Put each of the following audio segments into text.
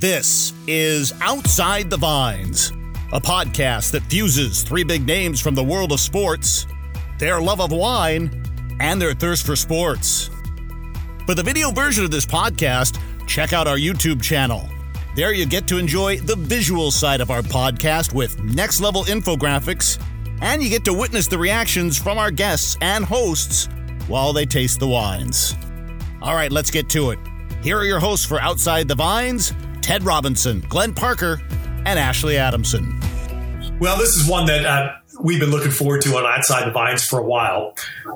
This is Outside the Vines, a podcast that fuses three big names from the world of sports, their love of wine, and their thirst for sports. For the video version of this podcast, check out our YouTube channel. There you get to enjoy the visual side of our podcast with next level infographics, and you get to witness the reactions from our guests and hosts while they taste the wines. All right, let's get to it. Here are your hosts for Outside the Vines Ted Robinson, Glenn Parker, and Ashley Adamson. Well, this is one that uh, we've been looking forward to on Outside the Vines for a while.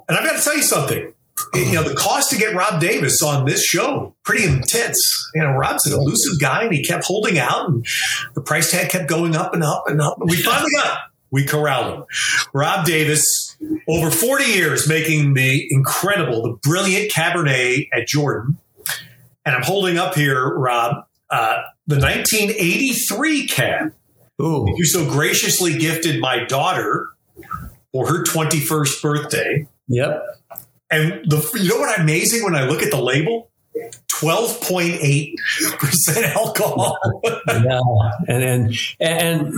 And I've got to tell you something. You know, the cost to get Rob Davis on this show, pretty intense. You know, Rob's an elusive guy and he kept holding out and the price tag kept going up and up and up. And we finally got we corralled him. Rob Davis, over 40 years making the incredible, the brilliant Cabernet at Jordan. And I'm holding up here, Rob, uh, the 1983 cab. Ooh. You so graciously gifted my daughter for her 21st birthday. Yep. And the you know what amazing when I look at the label? 12.8 percent alcohol. yeah. And and and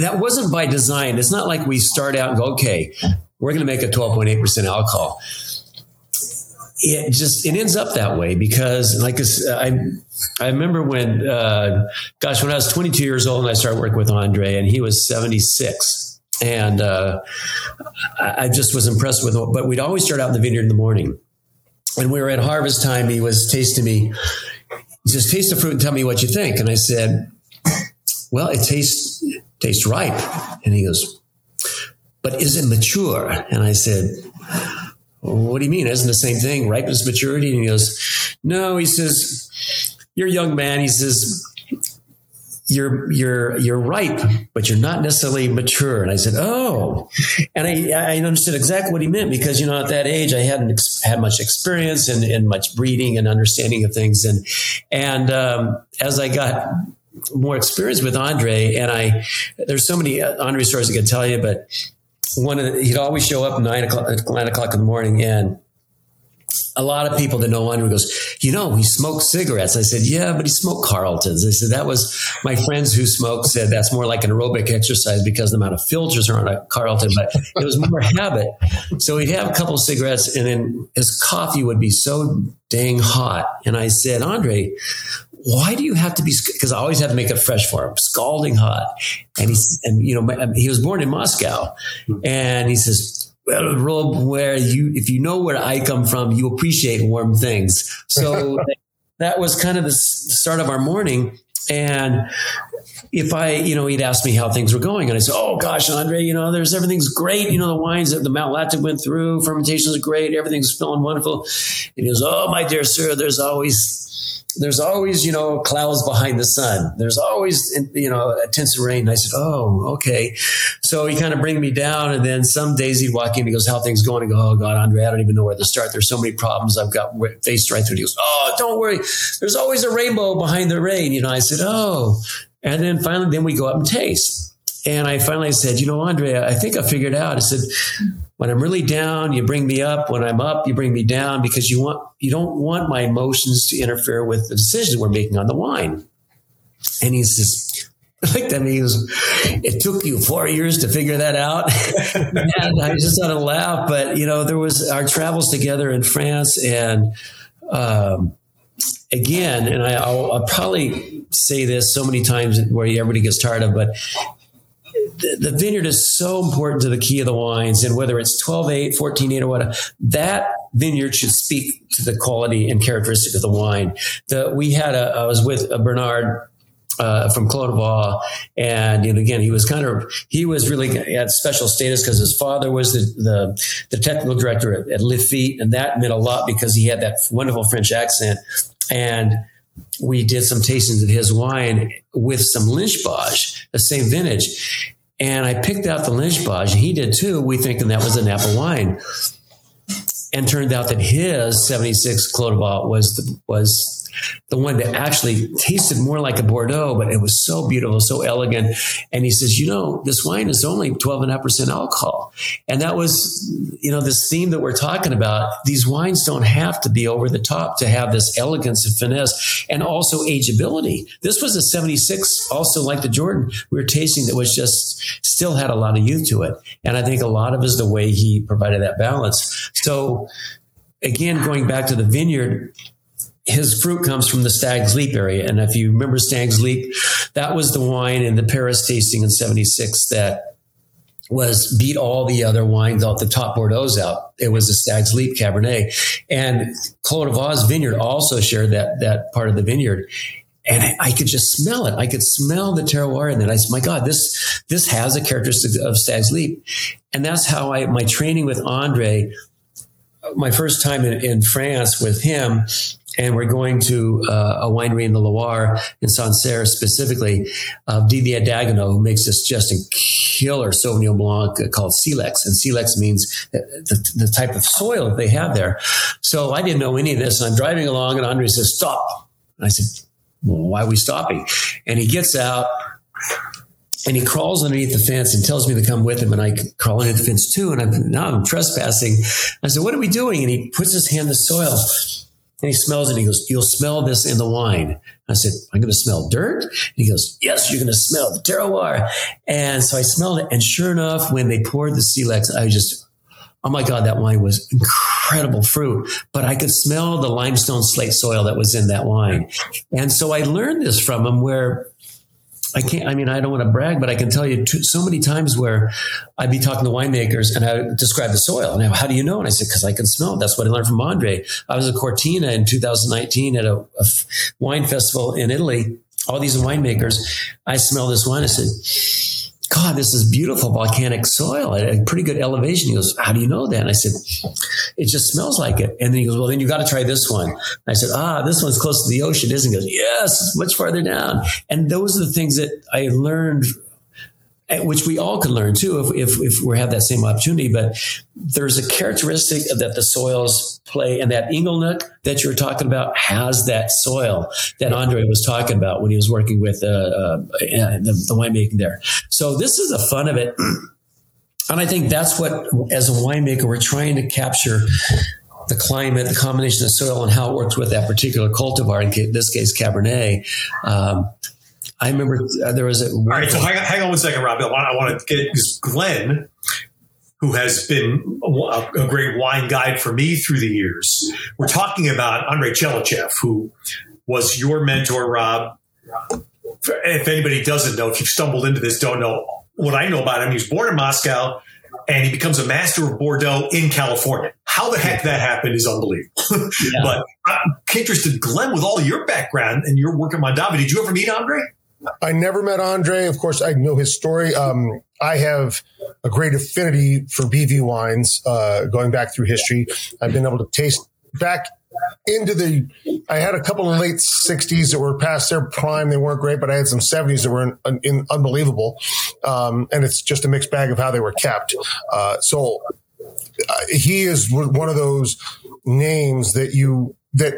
that wasn't by design. It's not like we start out and go, okay, we're going to make a 12.8 percent alcohol it just it ends up that way because like I I remember when uh, gosh when I was 22 years old and I started working with Andre and he was 76 and uh, I just was impressed with. But we'd always start out in the vineyard in the morning. When we were at harvest time, he was tasting me. Says, "Taste the fruit and tell me what you think." And I said, "Well, it tastes tastes ripe." And he goes, "But is it mature?" And I said what do you mean? Isn't the same thing? Ripeness, maturity? And he goes, no, he says, you're a young man. He says, you're you're you're ripe, but you're not necessarily mature. And I said, oh, and I, I understood exactly what he meant because you know at that age I hadn't ex- had much experience and, and much breeding and understanding of things, and and um, as I got more experience with Andre, and I there's so many Andre stories I could tell you, but one of the, he'd always show up nine o'clock, nine o'clock in the morning, and a lot of people that know Andre goes, you know, he smoked cigarettes. I said, yeah, but he smoked Carltons. I said that was my friends who smoke said that's more like an aerobic exercise because the amount of filters are on a Carlton, but it was more habit. So he'd have a couple cigarettes, and then his coffee would be so dang hot. And I said, Andre, why do you have to be? Because I always have to make it fresh for him, scalding hot. And he's, and you know, he was born in Moscow, and he says, well, Rob, where you, if you know where I come from, you appreciate warm things. So that was kind of the start of our morning. And if I, you know, he'd ask me how things were going, and I said, "Oh gosh, Andre, you know, there's everything's great. You know, the wines that the malolactic went through, fermentation is great, everything's feeling wonderful." And he goes, "Oh, my dear sir, there's always." There's always, you know, clouds behind the sun. There's always, you know, a tints of rain. And I said, oh, okay. So he kind of bring me down. And then some days he'd walk in, he goes, how things going? I go, oh God, Andre, I don't even know where to start. There's so many problems I've got faced right through. He goes, oh, don't worry. There's always a rainbow behind the rain. You know, I said, oh. And then finally, then we go up and taste. And I finally said, you know, Andre, I think I figured out. I said, when I'm really down, you bring me up. When I'm up, you bring me down because you want you don't want my emotions to interfere with the decisions we're making on the wine. And he says, like that means it took you four years to figure that out. and I just had to laugh. But you know, there was our travels together in France and um, again, and I, will probably say this so many times where everybody gets tired of, but the, vineyard is so important to the key of the wines. And whether it's 12, 8, 14, 8, or what, that vineyard should speak to the quality and characteristic of the wine. The, we had a, I was with a Bernard uh, from Clos and know, again, he was kind of he was really had special status because his father was the, the, the technical director at, at Lafite, and that meant a lot because he had that wonderful French accent. And we did some tastings of his wine with some Lynch-Bages, the same vintage. And I picked out the Lynch-Bages. He did too. We thinking that was a Napa wine. And turned out that his 76 Clos was the, was the one that actually tasted more like a Bordeaux, but it was so beautiful, so elegant. And he says, you know, this wine is only 12.5% alcohol. And that was, you know, this theme that we're talking about. These wines don't have to be over the top to have this elegance and finesse and also ageability. This was a 76, also like the Jordan we were tasting that was just still had a lot of youth to it. And I think a lot of is the way he provided that balance. So again, going back to the vineyard, his fruit comes from the Stag's Leap area. And if you remember Stag's Leap, that was the wine in the Paris tasting in 76 that was beat all the other wines out the top Bordeaux out. It was the Stag's Leap Cabernet. And Clos du Val vineyard also shared that, that part of the vineyard. And I, I could just smell it. I could smell the terroir. And then I said, my God, this, this has a characteristic of Stag's Leap. And that's how I, my training with Andre, uh, my first time in, in France with him, and we're going to uh, a winery in the Loire in Sancerre specifically of uh, Didier Dagueneau, who makes this just a killer Sauvignon Blanc called Silex. And Silex means the, the, type of soil that they have there. So I didn't know any of this. And I'm driving along and Andre says, stop. And I said, well, why are we stopping? And he gets out and he crawls underneath the fence and tells me to come with him. And I crawl underneath the fence too. And I'm now I'm trespassing. I said, what are we doing? And he puts his hand in the soil and he smells it. And he goes, you'll smell this in the wine. I said, I'm going to smell dirt. And he goes, yes, you're going to smell the terroir. And so I smelled it. And sure enough, when they poured the Silex, I just, oh my God, that wine was incredible fruit, but I could smell the limestone slate soil that was in that wine. And so I learned this from him where I can't, I mean, I don't want to brag, but I can tell you too, so many times where I'd be talking to winemakers and I describe the soil. And I, how do you know? And I said, because I can smell. That's what I learned from Andre. I was at Cortina in 2019 at a, a wine festival in Italy. All these winemakers, I smell this wine. I said, God, this is beautiful volcanic soil at a pretty good elevation. He goes, How do you know that? And I said, It just smells like it. And then he goes, Well, then you got to try this one. And I said, Ah, this one's close to the ocean, isn't it? He goes, Yes, much farther down. And those are the things that I learned which we all can learn too if, if, if we have that same opportunity. But there's a characteristic that the soils play, and that Inglenook that you're talking about has that soil that Andre was talking about when he was working with uh, uh, the, the winemaking there. So this is the fun of it. And I think that's what, as a winemaker, we're trying to capture the climate, the combination of soil, and how it works with that particular cultivar. In this case, Cabernet. Um, I remember uh, there was a. All right, so hang on, hang on one second, Rob. I want, I want to get because Glenn, who has been a, a, great wine guide for me through the years, we're talking about Andre Tchelistcheff, who was your mentor, Rob. If anybody doesn't know, if you've stumbled into this, don't know what I know about him. He was born in Moscow and he becomes a master of Bordeaux in California. How the heck that happened is unbelievable. Yeah. but I'm interested, Glenn, with all your background and your work at Mondavi, did you ever meet Andre? I never met Andre. Of course, I know his story. Um, I have a great affinity for BV wines, uh, going back through history. I've been able to taste back into the. I had a couple of late '60s that were past their prime. They weren't great, but I had some '70s that were in, in, unbelievable. Um, and it's just a mixed bag of how they were kept. Uh, so uh, he is one of those names that you that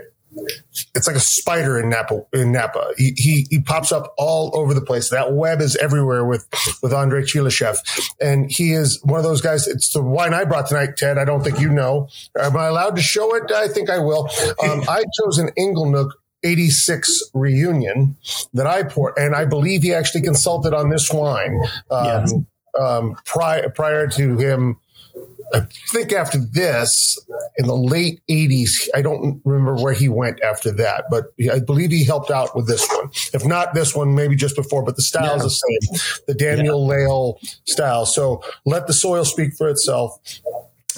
it's like a spider in Napa. In Napa, he, he, he pops up all over the place. That web is everywhere with with Andre Tchelistcheff, and he is one of those guys. It's the wine I brought tonight, Ted. I don't think you know. Am I allowed to show it? I think I will. Um, I chose an Inglenook 86 reunion that I poured, and I believe he actually consulted on this wine um, um, prior prior to him I think after this, in the late 80s, I don't remember where he went after that, but I believe he helped out with this one. If not this one, maybe just before, but the style is the same, the Daniel yeah. Lale style. So let the soil speak for itself.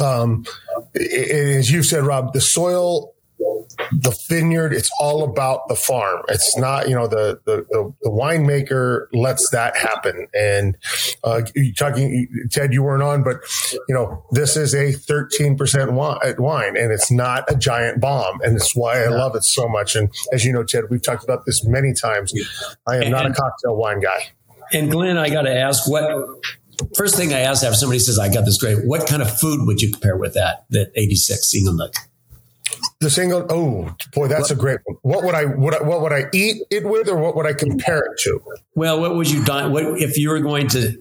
Um, as you said, Rob, the soil the vineyard it's all about the farm. It's not you know the the, the, the winemaker lets that happen. And uh, you talking ted you weren't on but you know this is a 13% wine and it's not a giant bomb and it's why i love it so much. And as you know ted we've talked about this many times. I am not a cocktail wine guy. And glenn i got to ask what first thing i ask after somebody says i got this great what kind of food would you compare with that that 86 single Inglenook? The single. Oh boy, that's a great one. What would I would I, what would I eat it with, or what would I compare it to? Well, what would you dine? What if you were going to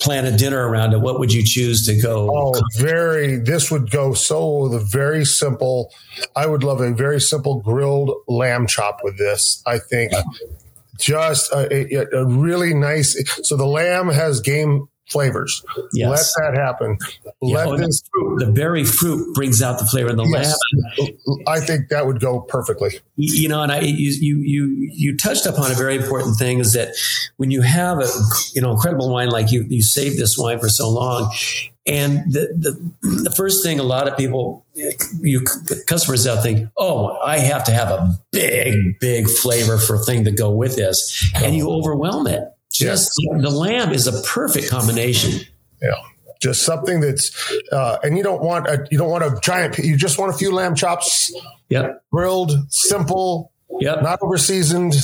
plan a dinner around it? What would you choose to go? Oh, very. This would go so the very simple. I would love a very simple grilled lamb chop with this. I think just a, a, a really nice. So the lamb has game flavors. Yes. Let that happen. Yeah, Let oh, this. the berry fruit brings out the flavor in the Yes. lamb. I think that would go perfectly. You know, and I you you you you touched upon a very important thing is that when you have a you know incredible wine like you you saved this wine for so long, and the the the first thing a lot of people you customers out think, oh, I have to have a big big flavor for thing to go with this, and you oh. overwhelm it. Just the lamb is a perfect combination. Yeah. Just something that's, uh, and you don't want a, you don't want a giant. You just want a few lamb chops, Yep. grilled, simple, Yep. not over seasoned.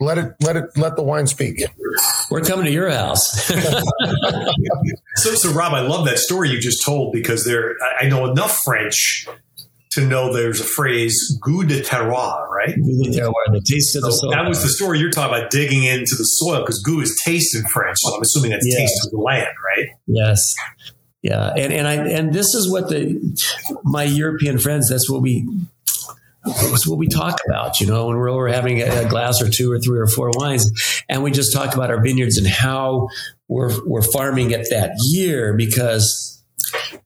Let it, let it, let the wine speak. We're coming to your house. So, so Rob, I love that story you just told because there, I- I know enough French to know there's a phrase "goût de terroir," right? There were the taste of the So soul. that was the story you're talking about digging into the soil because goût is taste in French. So I'm assuming that's Yeah. taste of the land, right? Yes. Yeah. And, and I, and this is what the, my European friends, that's what we, that's what we talk about, you know, when we're over having a, a glass or two or three or four wines and we just talk about our vineyards and how we're, we're farming it that year because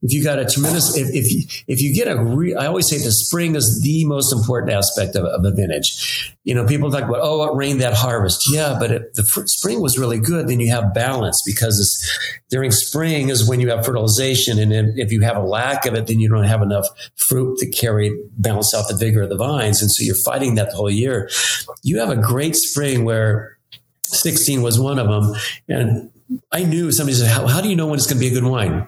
if you got a tremendous, if, if you, if you get a re, I always say the spring is the most important aspect of, of a vintage. You know, people talk about, oh, it rained that harvest. Yeah, but if the fr- spring was really good, then you have balance because it's, during spring is when you have fertilization. And if you have a lack of it, then you don't have enough fruit to carry, balance out the vigor of the vines. And so you're fighting that the whole year. You have a great spring where 16 was one of them. And I knew somebody said, how, how do you know when it's going to be a good wine?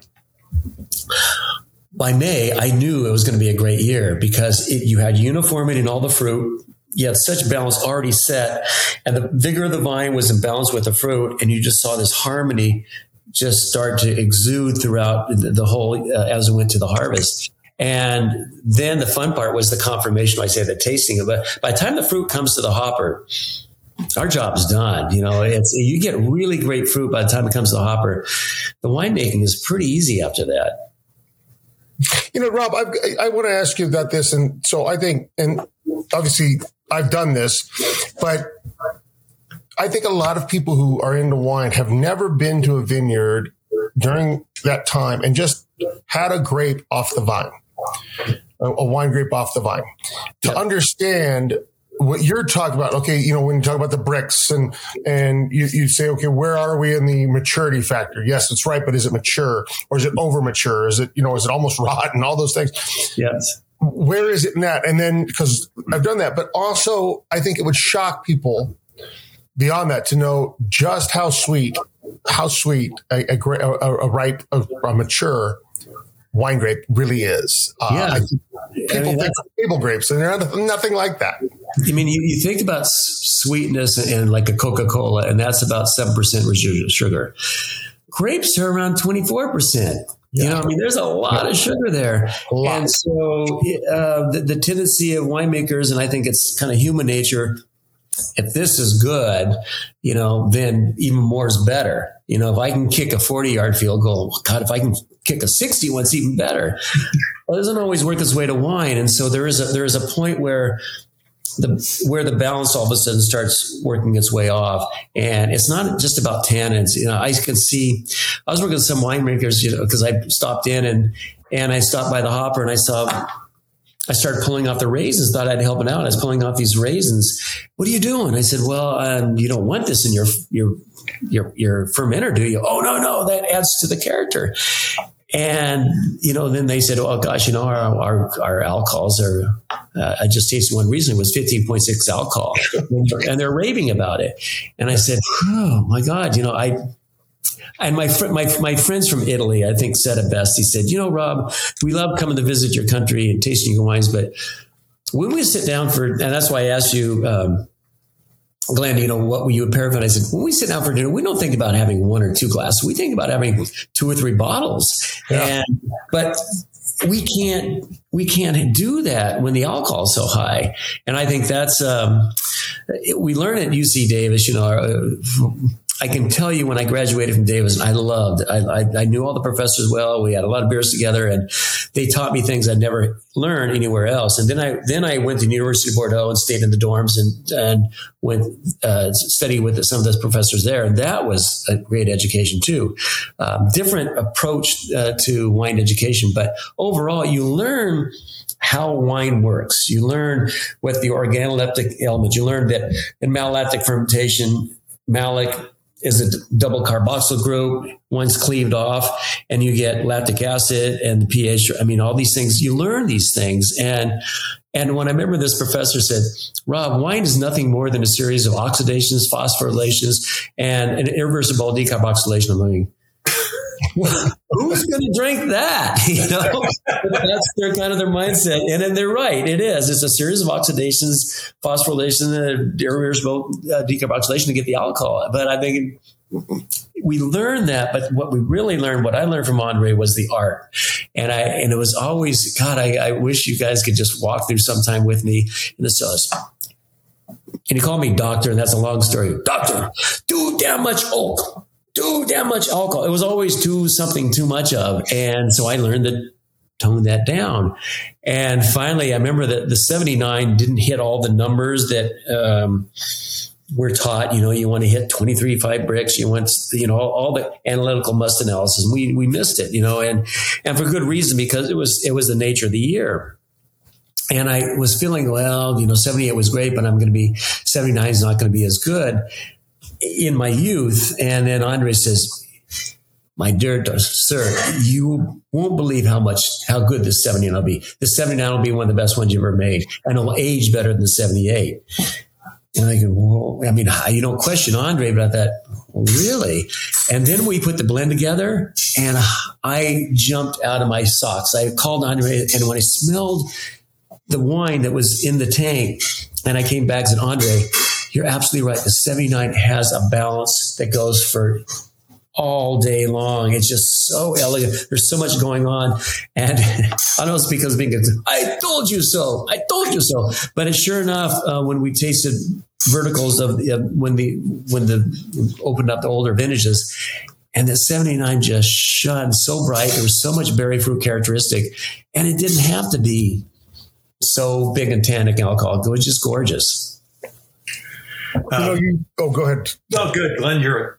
By May, I knew it was going to be a great year because it, you had uniformity in all the fruit. You had such balance already set, and the vigor of the vine was in balance with the fruit, and you just saw this harmony just start to exude throughout the, whole uh, as it went to the harvest. And then the fun part was the confirmation. I say the tasting of it. By the time the fruit comes to the hopper, our job's done. You know, it's you get really great fruit by the time it comes to the hopper. The winemaking is pretty easy after that. You know, Rob, I've, I, I want to ask you about this. And so I think, and obviously I've done this, but I think a lot of people who are into wine have never been to a vineyard during that time and just had a grape off the vine, a, a wine grape off the vine. To understand what you're talking about, okay, you know, when you talk about the Brix and and you, you say, okay, where are we in the maturity factor? Yes, it's right, but is it mature or is it over mature? Is it, you know, is it almost rotten? All those things Yes. where is it in that? And then because I've done that, but also I think it would shock people beyond that to know just how sweet, how sweet a, a, a, a ripe, a, a mature wine grape really is. Uh, Yeah. Think I people mean, think of table grapes, and they're nothing like that. I mean, you, you think about s- sweetness and like a Coca Cola, and that's about 7% residual sugar. Grapes are around 24%. You know, I mean, there's a lot of sugar there. And so uh, the, the tendency of winemakers, and I think it's kind of human nature, if this is good, you know, then even more is better. You know, if I can kick a 40 yard field goal, God, if I can kick a 60 one, it's even better. Well, it doesn't always work its way to wine. And so there is a, there is a point where the where the balance all of a sudden starts working its way off, and it's not just about tannins. You know, I can see. I was working with some winemakers, you know, because I stopped in and and I stopped by the hopper and I saw. I started pulling off the raisins. Thought I'd help it out. I was pulling off these raisins. What are you doing? I said, "Well, um, you don't want this in your your your your fermenter, do you? Oh no, no, that adds to the character." And you know, then they said, "Oh gosh, you know, our our, our alcohols are." Uh, I just tasted one recently was fifteen point six alcohol, and they're raving about it. And I said, "Oh my god, you know, I." And my fr- my my friends from Italy, I think, said it best. He said, "You know, Rob, we love coming to visit your country and tasting your wines, but when we sit down for, and that's why I asked you." Um, Glenn, you know, what were you a paraffin? I said, when we sit down for dinner, we don't think about having one or two glasses. We think about having two or three bottles. Yeah. And, but we can't we can't do that when the alcohol is so high. And I think that's um, we learn at UC Davis. You know, uh, I can tell you when I graduated from Davis, I loved. I, I, I, knew all the professors well. We had a lot of beers together, and they taught me things I'd never learned anywhere else. And then I then I went to the University of Bordeaux and stayed in the dorms and and went uh, study with some of those professors there. And that was a great education too. Um, different approach uh, to wine education, but overall, you learn how wine works. You learn what the organoleptic elements. You learn that in malolactic fermentation, malic is a double carboxyl group. One's cleaved off, and you get lactic acid and the pH. I mean, all these things. You learn these things, and and when I remember this professor said, "Rob, wine is nothing more than a series of oxidations, phosphorylations, and an irreversible decarboxylation." I'm like, who's going to drink that? You know, that's their kind of their mindset, and, and they're right. It is. It's a series of oxidations, phosphorylation, and irreversible uh, decarboxylation to get the alcohol. But I think we learned that, but what we really learned, what I learned from Andre was the art. And I, and it was always, God, I, I wish you guys could just walk through sometime with me in the cellars. And he called me doctor, and that's a long story. Doctor, too damn much oak too damn much alcohol. It was always too something too much of. And so I learned to tone that down. And finally, I remember that the 79 didn't hit all the numbers that um, we're taught. You know, you want to hit 23 five Brix. you want, you know, all, the analytical must analysis. We, we missed it, you know, and, and for good reason, because it was, it was the nature of the year. And I was feeling, well, you know, 78 was great, but I'm going to be 79 is not going to be as good in my youth. And then Andre says, my dear sir, you won't believe how much, how good this 79 will be. The 79 will be one of the best ones you've ever made and it'll age better than the 78. And I go, well, I mean, you don't question Andre, about that. really? And then we put the blend together and I jumped out of my socks. I called Andre and when I smelled the wine that was in the tank and I came back and said, Andre, you're absolutely right. The 79 has a balance that goes for all day long. It's just so elegant. There's so much going on. And I know it's because being, I told you so. I told you so. But it's sure enough, uh, when we tasted verticals of uh, when the, when the opened up the older vintages, and the 79 just shone so bright. There was so much berry fruit characteristic, and it didn't have to be so big and tannic alcohol. It was just gorgeous. Um, you know, you, oh, go ahead. No, good, Glenn. You're.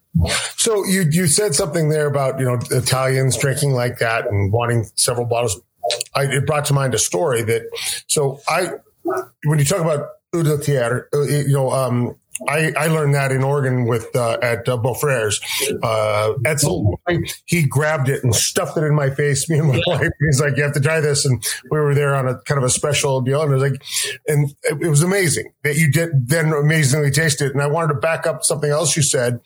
So you you said something there about you know Italians drinking like that and wanting several bottles. I, it brought to mind a story that so I when you talk about de uh, you know, um, I, I learned that in Oregon with uh, at uh, Beaufrere's. Uh, he grabbed it and stuffed it in my face. Me and my wife. He's like, "You have to try this." And we were there on a kind of a special deal, and it was like, and it, it was amazing that you did then amazingly taste it. And I wanted to back up something else you said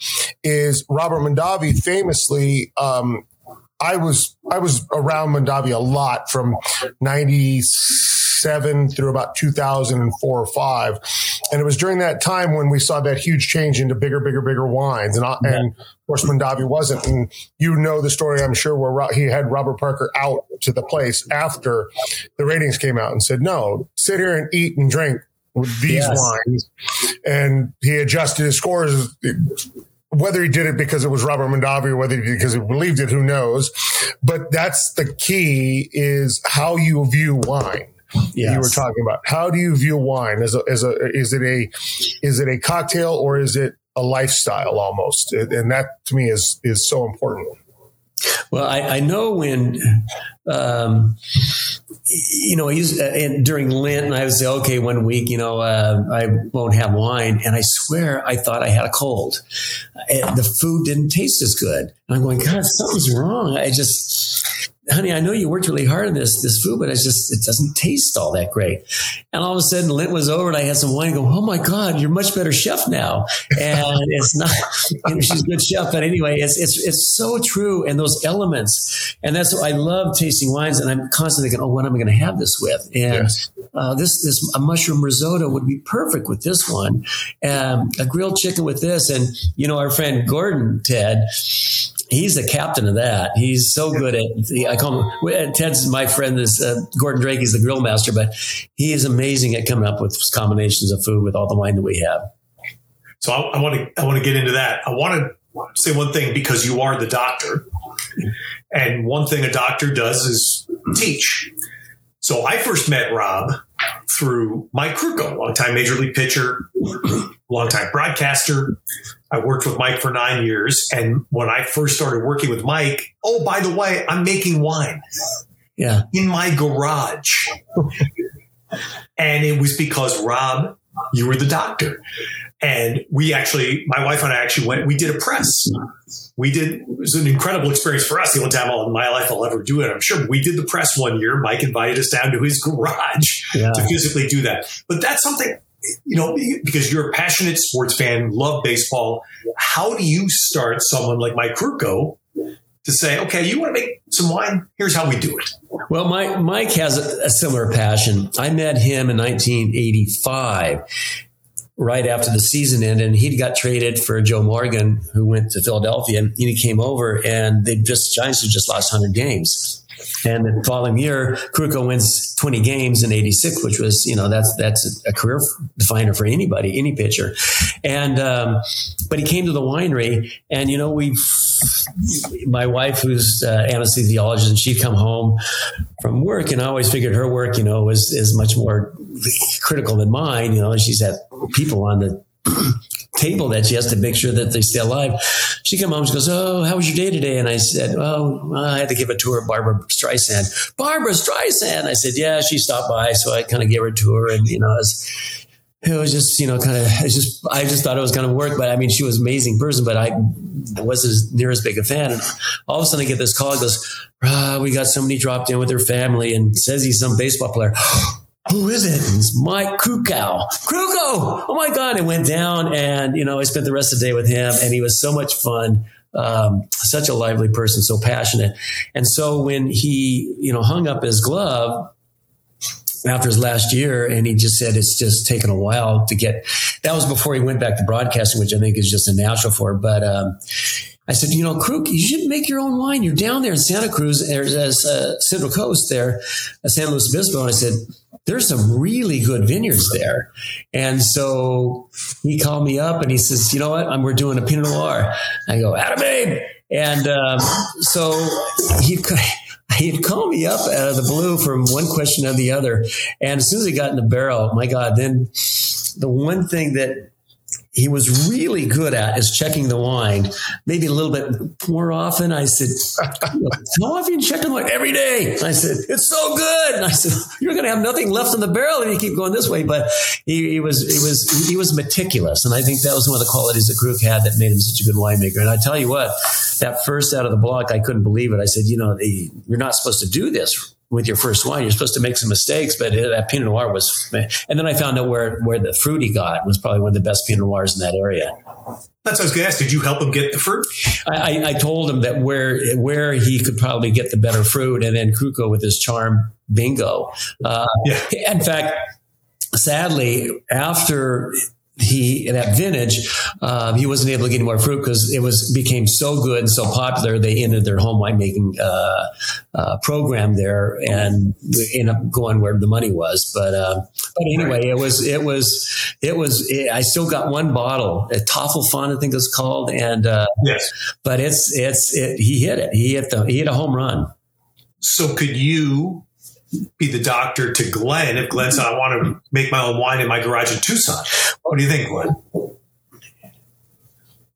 is Robert Mondavi famously um, I was I was around Mondavi a lot from ninety seven through about two thousand and four or five, and it was during that time when we saw that huge change into bigger, bigger, bigger wines, and yeah. and of course Mondavi wasn't. And you know the story, I'm sure, where he had Robert Parker out to the place after the ratings came out and said, "No, sit here and eat and drink." With these yes. wines, and he adjusted his scores whether he did it because it was Robert Mondavi or whether he did it because he believed it, who knows? But that's the key is how you view wine. Yes. You were talking about how do you view wine as a, as a, is it a, is it a cocktail or is it a lifestyle almost? And that to me is, is so important. Well, I, I know when, um, you know, he's uh, during Lent, and I would say, okay, one week, you know, uh, I won't have wine, and I swear I thought I had a cold. Uh, the food didn't taste as good. And I'm going, God, something's wrong. I just honey, I know you worked really hard on this this food, but it's just it doesn't taste all that great. And all of a sudden, Lent was over, and I had some wine. And go, oh my God, you're much better chef now. And it's not, you know, she's a good chef, but anyway, it's it's it's so true. And those elements, and that's what I love tasting wines. And I'm constantly thinking, oh, what am I going to have this with? And yes. uh, this this a mushroom risotto would be perfect with this one. Um, a grilled chicken with this, and you know, our friend Gordon Ted he's the captain of that. He's so good at. the, I call him Ted's my friend. Is uh, Gordon Drake? He's the grill master, but he is amazing at coming up with combinations of food with all the wine that we have. So I want to I want to get into that. I want to say one thing because you are the doctor, and one thing a doctor does is teach. So I first met Rob through Mike Krukow, longtime major league pitcher, longtime broadcaster. I worked with Mike for nine years. And when I first started working with Mike, oh, by the way, I'm making wine. Yeah. In my garage. and it was because Rob, you were the doctor. And we actually, my wife and I actually went, we did a press. We did, it was an incredible experience for us. The only time in my life I'll ever do it, I'm sure. We did the press one year. Mike invited us down to his garage yeah. to physically do that. But that's something you know, because you're a passionate sports fan, love baseball. How do you start someone like Mike Krukow to say, okay, you want to make some wine? Here's how we do it. Well, Mike, Mike has a, a similar passion. I met him in 1985 right after the season ended and he got traded for Joe Morgan, who went to Philadelphia and he came over and they just, Giants had just lost 100 games. And the following year, Krukow wins 20 games in 86, which was, you know, that's, that's a career definer for anybody, any pitcher. And, um, but he came to the winery and, you know, we, my wife, who's uh, anesthesiologist, and she'd come home from work and I always figured her work, you know, was, is much more critical than mine, you know, she's had people on the table that she has to make sure that they stay alive. She came home, she goes, Oh, how was your day today? And I said, Oh, I had to give a tour of Barbra Streisand. Barbra Streisand. I said, Yeah, she stopped by. So I kind of gave her a tour and, you know, it was, it was just, you know, kind of, just, I just thought it was going to work. But I mean, she was an amazing person, but I wasn't as near as big a fan. And all of a sudden I get this call, goes, ah, we got somebody dropped in with their family and says he's some baseball player who is it? it's Mike Krukow. Krukow! Oh my God. It went down and, you know, I spent the rest of the day with him and he was so much fun. Um, such a lively person, so passionate. And so when he, you know, hung up his glove after his last year and he just said it's just taken a while to get, that was before he went back to broadcasting, which I think is just a natural for. But, um, I said, you know, Kruk, you should make your own wine. You're down there in Santa Cruz, there's uh, Central Coast there, uh, San Luis Obispo. And I said, there's some really good vineyards there. And so he called me up and he says, you know what? I'm, we're doing a Pinot Noir. I go, Adam babe. And um, so he, he'd call me up out of the blue from one question to the other. And as soon as he got in the barrel, my God, then the one thing that he was really good at is checking the wine, maybe a little bit more often. I said, How often you check the wine? Every day. I said, It's so good. And I said, You're going to have nothing left in the barrel if you keep going this way. But he, he, was he was he was meticulous, and I think that was one of the qualities that Kruk had that made him such a good winemaker. And I tell you what, that first out of the block, I couldn't believe it. I said, You know, eh, you're not supposed to do this with your first wine. You're supposed to make some mistakes, but that Pinot Noir was. And then I found out where where the fruit he got was probably one of the best Pinot Noirs in that area. That's what I was going to ask. Did you help him get the fruit? I, I, told him that where where he could probably get the better fruit, and then Krukow with his charm bingo. Uh, yeah. In fact, sadly, after he that vintage um, he wasn't able to get any more fruit because it was became so good and so popular they ended their home winemaking uh, uh, program there and ended up going where the money was. But uh, but anyway it was it was it was it, I still got one bottle a Tafelfun I think it's called and uh, yes. but it's it's it, he hit it. He hit the he hit a home run. So could you be the doctor to Glenn if Glenn said, I want to make my own wine in my garage in Tucson. What do you think, Glenn?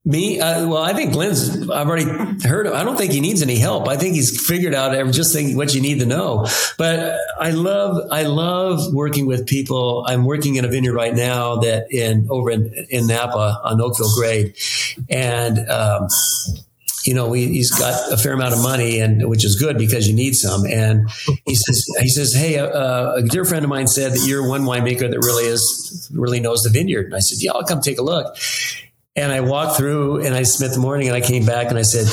Me? Uh, well, I think Glenn's, I've already heard, I don't think he needs any help. I think he's figured out every, just think what you need to know. But I love, I love working with people. I'm working in a vineyard right now that in, over in, in Napa on Oakville grade. And, um, you know, he, has got a fair amount of money, and which is good because you need some. And he says, he says, hey, uh, a dear friend of mine said that you're one winemaker that really is really knows the vineyard. And I said, yeah, I'll come take a look. And I walked through, and I spent the morning, and I came back, and I said.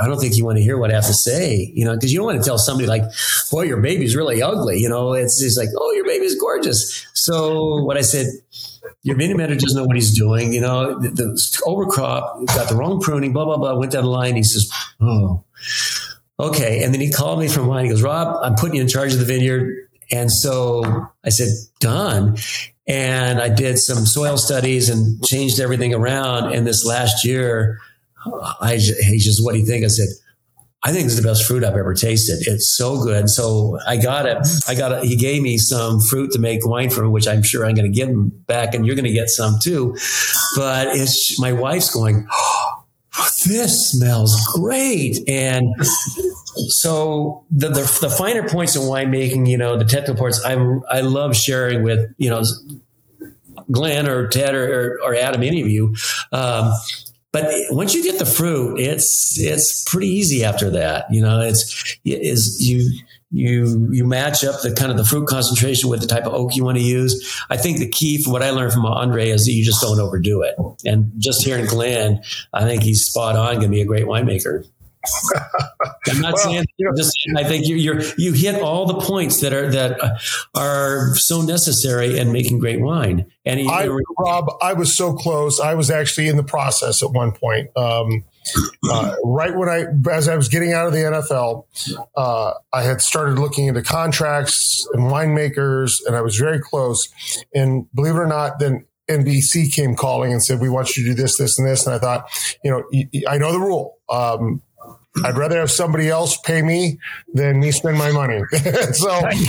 I don't think you want to hear what I have to say, you know, because you don't want to tell somebody like, boy, your baby's really ugly. You know, it's just like, oh, your baby's gorgeous. So what I said, your vineyard manager doesn't know what he's doing. You know, the, the overcrop got the wrong pruning, blah, blah, blah. Went down the line. He says, Oh, okay. And then he called me from line. He goes, Rob, I'm putting you in charge of the vineyard. And so I said, done. And I did some soil studies and changed everything around. And this last year, I, he just, what do you think? I said, I think it's the best fruit I've ever tasted. It's so good. So I got it. I got it. He gave me some fruit to make wine from, which I'm sure I'm going to get him back, and you're going to get some too. But it's my wife's going. Oh, this smells great, and so the, the, the finer points in winemaking, you know, the technical parts, I I love sharing with you know Glenn or Ted or, or, or Adam, any of you. Um, but once you get the fruit, it's it's pretty easy after that. You know, it's is you you you match up the kind of the fruit concentration with the type of oak you want to use. I think the key from what I learned from Andre is that you just don't overdo it. And just hearing Glenn, I think he's spot on. Going to be a great winemaker. I'm not well, saying you know, just I think you you you hit all the points that are that are so necessary in making great wine. And I, Rob, I was so close. I was actually in the process at one point. Um, uh, right when I, as I was getting out of the NFL, uh, I had started looking into contracts and winemakers, and I was very close. And believe it or not, then NBC came calling and said, "We want you to do this, this, and this." And I thought, you know, I know the rule. Um, I'd rather have somebody else pay me than me spend my money. so I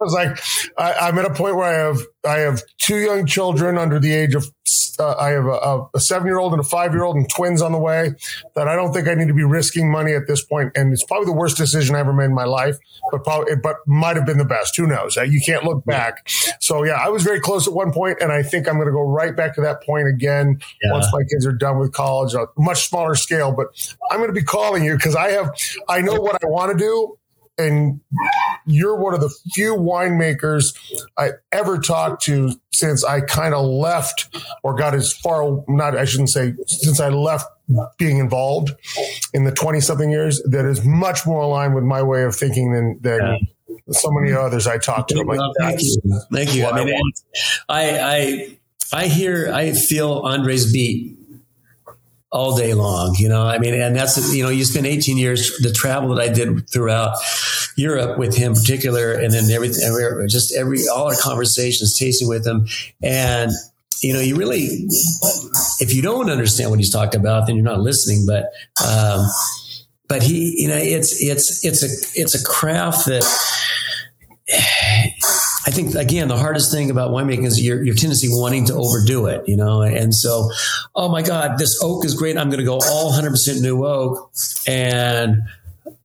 was like, I, am at a point where I have I have two young children under the age of uh, I have a, a seven year old and a five year old and twins on the way that I don't think I need to be risking money at this point. And it's probably the worst decision I ever made in my life, but probably, but might have been the best. Who knows? Uh, you can't look back. So yeah, I was very close at one point and I think I'm going to go right back to that point again yeah. once my kids are done with college, a much smaller scale, but I'm going to be calling you because I have, I know what I want to do and you're one of the few winemakers I ever talked to since I kind of left or got as far, not, I shouldn't say, since I left being involved in the 20 something years that is much more aligned with my way of thinking than, than yeah. so many others I talked to. Like, thank you. Thank you. I mean, I, I, I hear, I feel Andre's beat all day long, you know, I mean, and that's, you know, you spend 18 years, the travel that I did throughout Europe with him in particular, and then everything, just every, all our conversations, tasting with him. And, you know, you really, if you don't understand what he's talking about, then you're not listening. But, um, but he, you know, it's, it's, it's a, it's a craft that, I think again, the hardest thing about winemaking is your, your tendency wanting to overdo it, you know? And so, oh my God, this oak is great. I'm going to go all 100% new oak and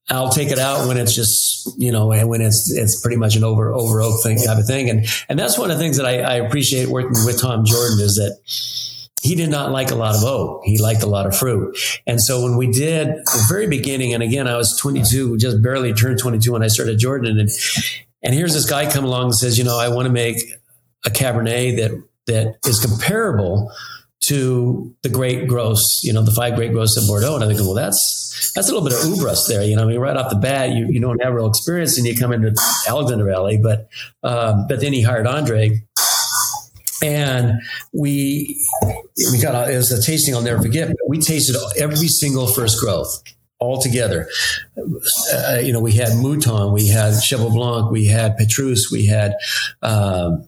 I'll take it out when it's just, you know, when it's, it's pretty much an over, over oak thing type of thing. And, and that's one of the things that I, I appreciate working with Tom Jordan is that he did not like a lot of oak. He liked a lot of fruit. And so when we did the very beginning, and again, I was 22, just barely turned 22 when I started Jordan. And, and here's this guy come along and says, you know, I want to make a Cabernet that that is comparable to the great growths, you know, the five great growths of Bordeaux. And I think, well, that's that's a little bit of ubris there. You know, I mean, right off the bat, you, you don't have real experience and you come into Alexander Valley. But um, but then he hired Andre. And we we got it was a tasting I'll never forget. We tasted every single first growth all together. Uh, you know, we had Mouton, we had Cheval Blanc, we had Petrus, we had, um,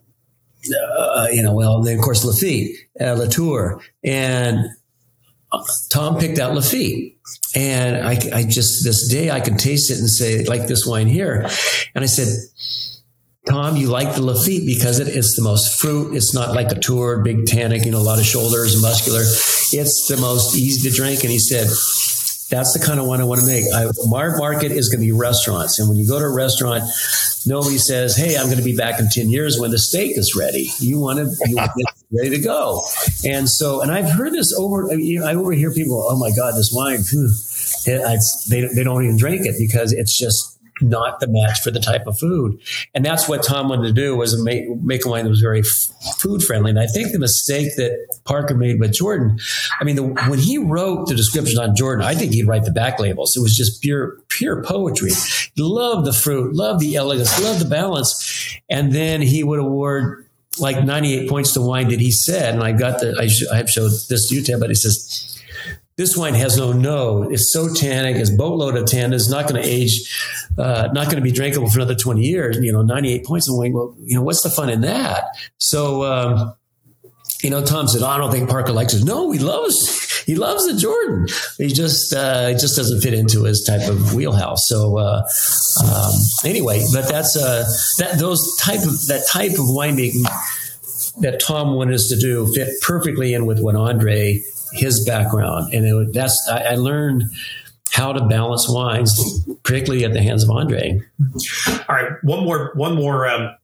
uh, you know, well, then of course Lafite, uh, Latour, and Tom picked out Lafite. And I, I just, this day I could taste it and say, like this wine here. And I said, Tom, you like the Lafite because it, it's the most fruit. It's not like Latour, big tannic, you know, a lot of shoulders, muscular. It's the most easy to drink. And he said, that's the kind of one I want to make. I, my market is going to be restaurants. And when you go to a restaurant, nobody says, Hey, I'm going to be back in 10 years when the steak is ready. You want to, be ready to go. And so, and I've heard this over, I overhear people, Oh my God, this wine, it, they, they don't even drink it because it's just not the match for the type of food. And that's what Tom wanted to do was make, make a wine that was very food friendly. And I think the mistake that Parker made with Jordan, I mean, the, when he wrote the description on Jordan, I think he'd write the back labels. It was just pure, pure poetry. He loved the fruit, loved the elegance, loved the balance. And then he would award like 98 points to wine that he said, and I got the, I, sh- I have showed this to you, Ted, but he says, this wine has no no. It's so tannic. It's boatload of tannin. It's not going to age, uh, not going to be drinkable for another 20 years. You know, 98 points in wine. Well, you know, what's the fun in that? So, um, you know, Tom said, oh, I don't think Parker likes it. No, he loves, he loves the Jordan. He just, uh, it just doesn't fit into his type of wheelhouse. So, uh, um, anyway, but that's, uh, that, those type of, that type of winemaking that Tom wanted us to do fit perfectly in with what Andre, his background. And it, that's, I, I learned how to balance wines, particularly at the hands of Andre. All right. One more, one more, um,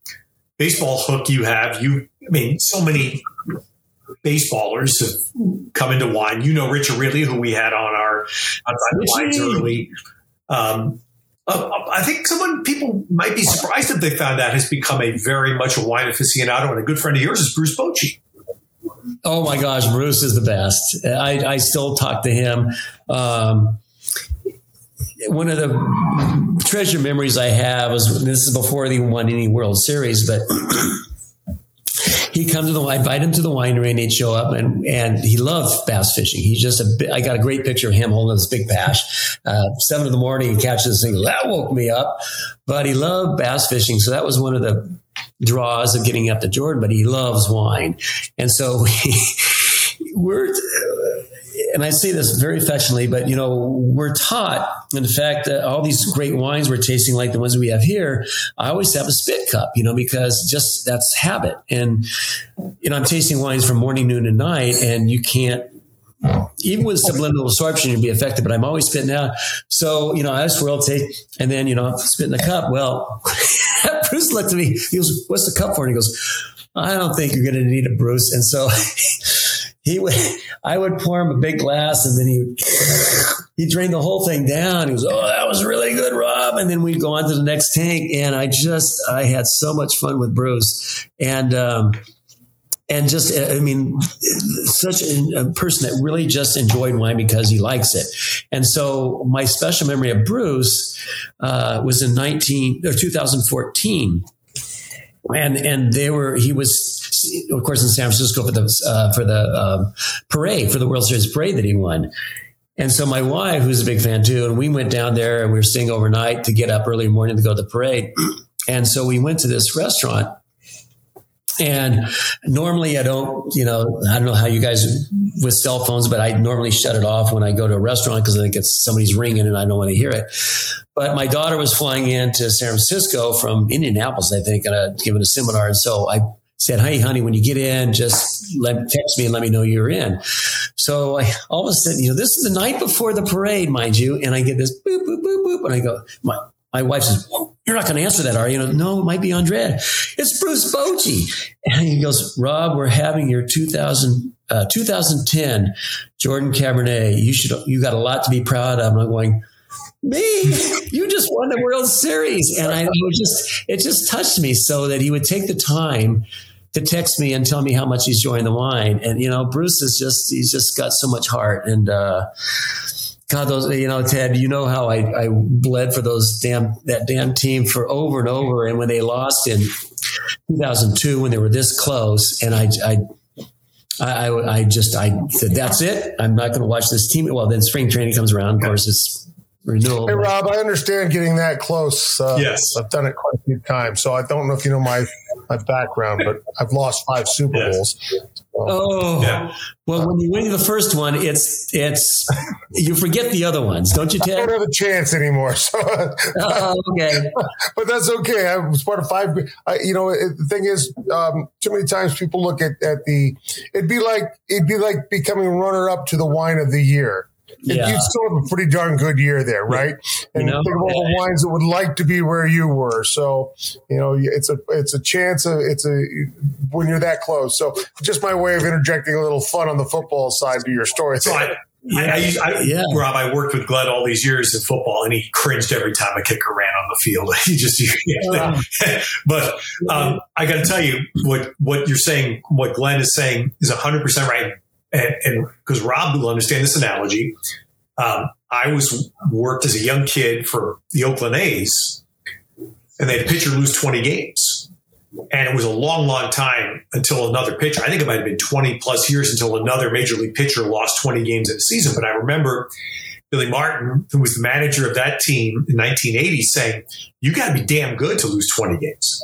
baseball hook you have. You, I mean, so many baseballers have come into wine. You know, Rich Aurilia, who we had on our outside wines early. Um, uh, I think someone people might be surprised if they found out has become a very much a wine aficionado, and a good friend of yours is Bruce Bochy. Oh my gosh, Bruce is the best. I, I still talk to him. Um, one of the treasure memories I have was this is before he won any World Series, but he come to the I invite him to the winery and he'd show up and and he loved bass fishing. He's just a I got a great picture of him holding this big bass. Uh, seven in the morning he catches this thing. That woke me up. But he loved bass fishing, so that was one of the draws of getting up to Jordan. But he loves wine, and so we, we're and I say this very affectionately, but you know, we're taught, in fact, that all these great wines we're tasting, like the ones we have here, I always have a spit cup, you know, because just that's habit. And, you know, I'm tasting wines from morning, noon, and night, and you can't even with subliminal absorption, you'd be affected, but I'm always spitting out. So, you know, I swirl take and then, you know, spit in the cup. Well, Bruce looked at me. He goes, what's the cup for? And he goes, I don't think you're going to need it, Bruce. And so he would, I would pour him a big glass and then he would, he drained the whole thing down. He was, Oh, that was really good, Rob. And then we'd go on to the next tank. And I just, I had so much fun with Bruce and, um, and just, I mean, such a, person that really just enjoyed wine because he likes it. And so my special memory of Bruce uh, was in 19 or 2014 and and they were he was of course in San Francisco for the uh, for the uh, parade for the World Series parade that he won. And so my wife, who's a big fan too, and we went down there and we were staying overnight to get up early morning to go to the parade. And so we went to this restaurant. And normally I don't, you know, I don't know how you guys with cell phones, but I normally shut it off when I go to a restaurant because I think it's somebody's ringing and I don't want to hear it. But my daughter was flying into San Francisco from Indianapolis, I think, and uh, giving a seminar. And so I said, Hey, honey, when you get in, just let text me and let me know you're in. So I all of a sudden, you know, this is the night before the parade, mind you. And I get this boop, boop, boop, boop. And I go, my, my wife says, You're not going to answer that, are you? No, it might be Andre. It's Bruce Bochy. And he goes, Rob, we're having your 2000, uh, 2010 Jordan Cabernet. You should, you got a lot to be proud of. And I'm going, me, you just won the World Series. And I was just, it just touched me so that he would take the time to text me and tell me how much he's enjoying the wine. And, you know, Bruce is just, he's just got so much heart. And, uh, God, those, you know, Ted, you know how I, I bled for those damn, that damn team for over and over. And when they lost in 2002, when they were this close, and I, I, I, I just, I said, that's it. I'm not going to watch this team. Well, then spring training comes around. Of course, it's renewal. Hey, Rob, I understand getting that close. Uh, yes. I've done it quite a few times. So I don't know if you know my, my background, but I've lost five Super Yes. Bowls. Oh, Yeah. well, when you win the first one, it's, it's, you forget the other ones, don't you, I don't have a chance anymore. So, Oh, okay. but that's okay. I was part of five. I, you know, it, the thing is, um, too many times people look at, at the, it'd be like, it'd be like becoming runner up to the wine of the year. And Yeah. You'd still have a pretty darn good year there, right? And You know, think of all the wines that would like to be where you were. So, you know, it's a it's a chance. Of, it's a when you're that close. So, just my way of interjecting a little fun on the football side to your story. So I, I, I, I Yeah. Rob, I worked with Glenn all these years in football, and he cringed every time a kicker ran on the field. He just, but um, I got to tell you what what you're saying, what Glenn is saying is 100 percent right, and because Rob will understand this analogy. Um, I was worked as a young kid for the Oakland A's, and they had a pitcher lose 20 games. And it was a long, long time until another pitcher, I think it might have been 20 plus years until another major league pitcher lost 20 games in a season. But I remember Billy Martin, who was the manager of that team in 1980, saying, You got to be damn good to lose 20 games.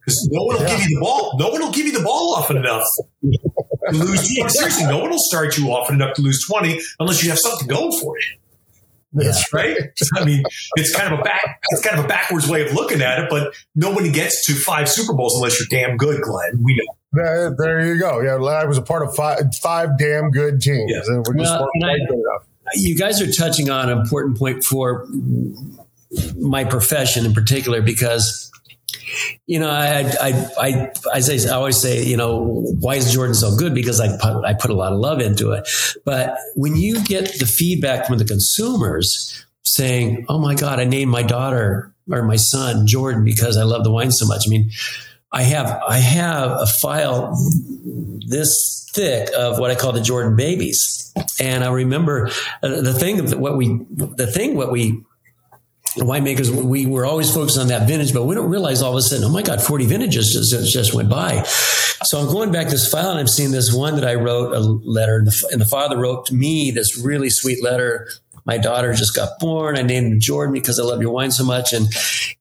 Because no one will yeah. give you the ball. No one will give you the ball often enough lose 20. Seriously, no one will start you often enough to lose 20 unless you have something going for you. That's yeah. right. I mean, it's kind of a back, it's kind of a backwards way of looking at it, but nobody gets to five Super Bowls unless you're damn good, Glenn. We know. There, there you go. Yeah, I was a part of five, five damn good teams, yeah. and we're just well, I, good enough you guys are touching on an important point for my profession in particular because you know I, I I I, say, I always say you know why is Jordan so good? Because I put, I put a lot of love into it. But when you get the feedback from the consumers saying oh my god I named my daughter or my son Jordan because I love the wine so much. I mean I have I have a file this thick of what I call the Jordan babies, and I remember uh, the thing what we the thing what we winemakers we were always focused on that vintage, but we don't realize all of a sudden, oh my God, 40 vintages just, just went by. So I'm going back this file and I'm seeing this one that I wrote a letter and the, and the father wrote to me this really sweet letter my daughter just got born. I named him Jordan because I love your wine so much. And,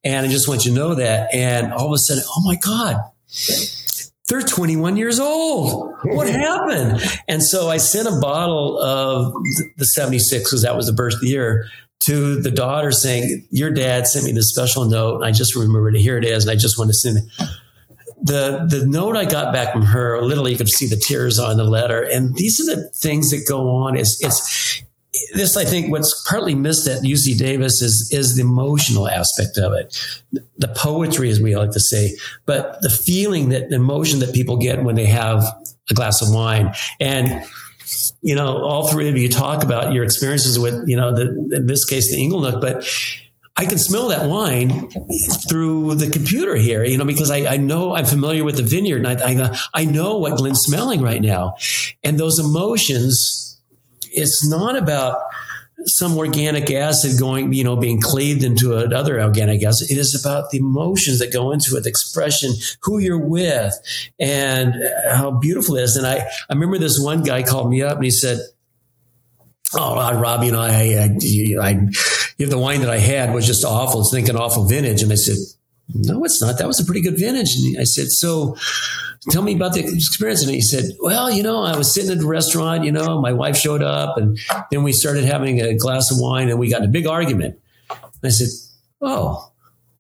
and I just want you to know that. And all of a sudden, oh my God, they're 21 years old. What happened? And so I sent a bottle of the 76 because that was the birth year to the daughter saying, your dad sent me this special note. And I just remembered it. Here it is. And I just want to send it the the note I got back from her, literally you could see the tears on the letter. And these are the things that go on. Is it's this, I think, what's partly missed at UC Davis is is the emotional aspect of it, the poetry, as we like to say, but the feeling that the emotion that people get when they have a glass of wine. And you know, all three of you talk about your experiences with, you know, the, in this case, the Inglenook, but I can smell that wine through the computer here, you know, because I, I know I'm familiar with the vineyard and I, I, I know what Glenn's smelling right now. And those emotions it's not about some organic acid going, you know, being cleaved into another organic acid. It is about the emotions that go into it, the expression, who you're with, and how beautiful it is. And I, I remember this one guy called me up and he said, Oh, uh, Rob, you know, I, I, I, you know, the wine that I had was just awful. It's thinking awful vintage. And I said, no, it's not. That was a pretty good vintage. And I said, so tell me about the experience. And he said, well, you know, I was sitting at a restaurant, you know, my wife showed up and then we started having a glass of wine and we got in a big argument. And I said, oh,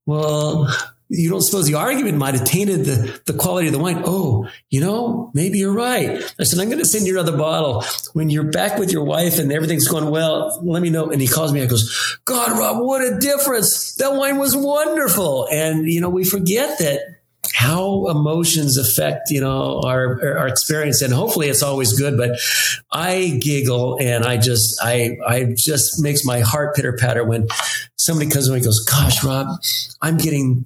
well, you don't suppose the argument might have tainted the, the quality of the wine. Oh, you know, maybe you're right. I said, I'm going to send you another bottle. When you're back with your wife and everything's going well, let me know. And he calls me and goes, God, Rob, what a difference. That wine was wonderful. And, you know, we forget that how emotions affect you know our our experience and hopefully it's always good but i giggle and i just i i just makes my heart pitter patter when somebody comes to me and goes gosh rob i'm getting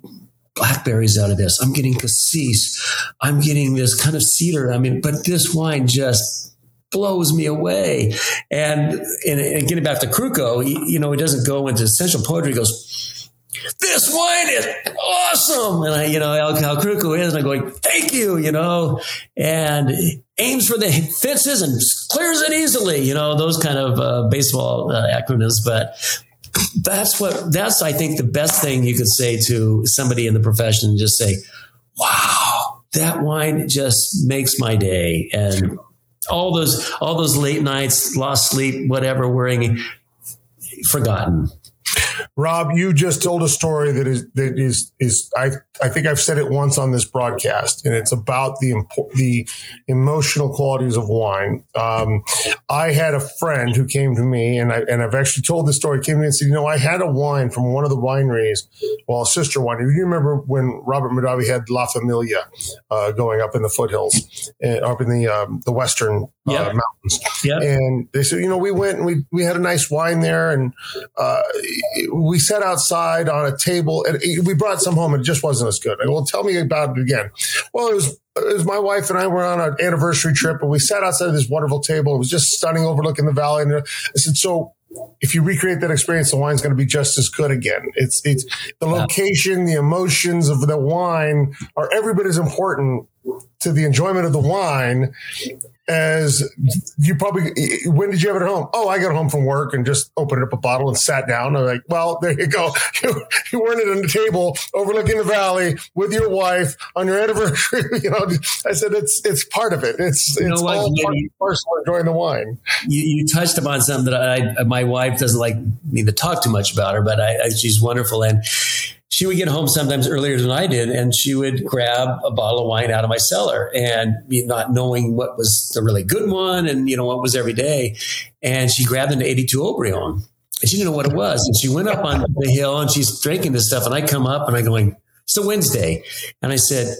blackberries out of this i'm getting cassis i'm getting this kind of cedar i mean but this wine just blows me away and and, and getting back to Krukow, you know, he doesn't go into essential poetry. He goes, this wine is awesome. And I, you know, Al Krukow is, and I'm going, thank you, you know, and aims for the fences and clears it easily, you know, those kind of uh, baseball uh, acronyms. But that's what, that's, I think, the best thing you could say to somebody in the profession, just say, wow, that wine just makes my day. And all those, all those late nights, lost sleep, whatever, worrying, forgotten. Rob, you just told a story that is that is is I I think I've said it once on this broadcast, and it's about the the emotional qualities of wine. Um, I had a friend who came to me, and I and I've actually told this story. Came to me and said, you know, I had a wine from one of the wineries, well, a sister winery. You remember when Robert Mondavi had La Famiglia uh, going up in the foothills, uh, up in the um, the western uh, mountains, yeah. and they said, you know, we went and we we had a nice wine there, and uh, we sat outside on a table, and we brought some home, and it just wasn't as good. well, tell me about it again. Well, it was it was my wife and I were on an anniversary trip, and we sat outside of this wonderful table. It was just stunning, overlooking the valley. And I said, "So, if you recreate that experience, the wine's going to be just as good again. It's it's the location, the emotions of the wine are every bit as important to the enjoyment of the wine as you probably when did you have it at home? Oh i got home from work and just opened up a bottle and sat down. I'm like well there you go. You, weren't at a table overlooking the valley with your wife on your anniversary. You know i said it's it's part of it. It's you it's all part you, of personal enjoying the wine. You, you, touched upon something that I, my wife doesn't like me to talk too much about her but I, I, she's wonderful. And she would get home sometimes earlier than I did, and she would grab a bottle of wine out of my cellar, and not knowing what was the really good one, and you know what was every day, and she grabbed an '82 Haut-Brion, and she didn't know what it was, and she went up on the hill, and she's drinking this stuff, and I come up, and I going, "It's a Wednesday," and I said,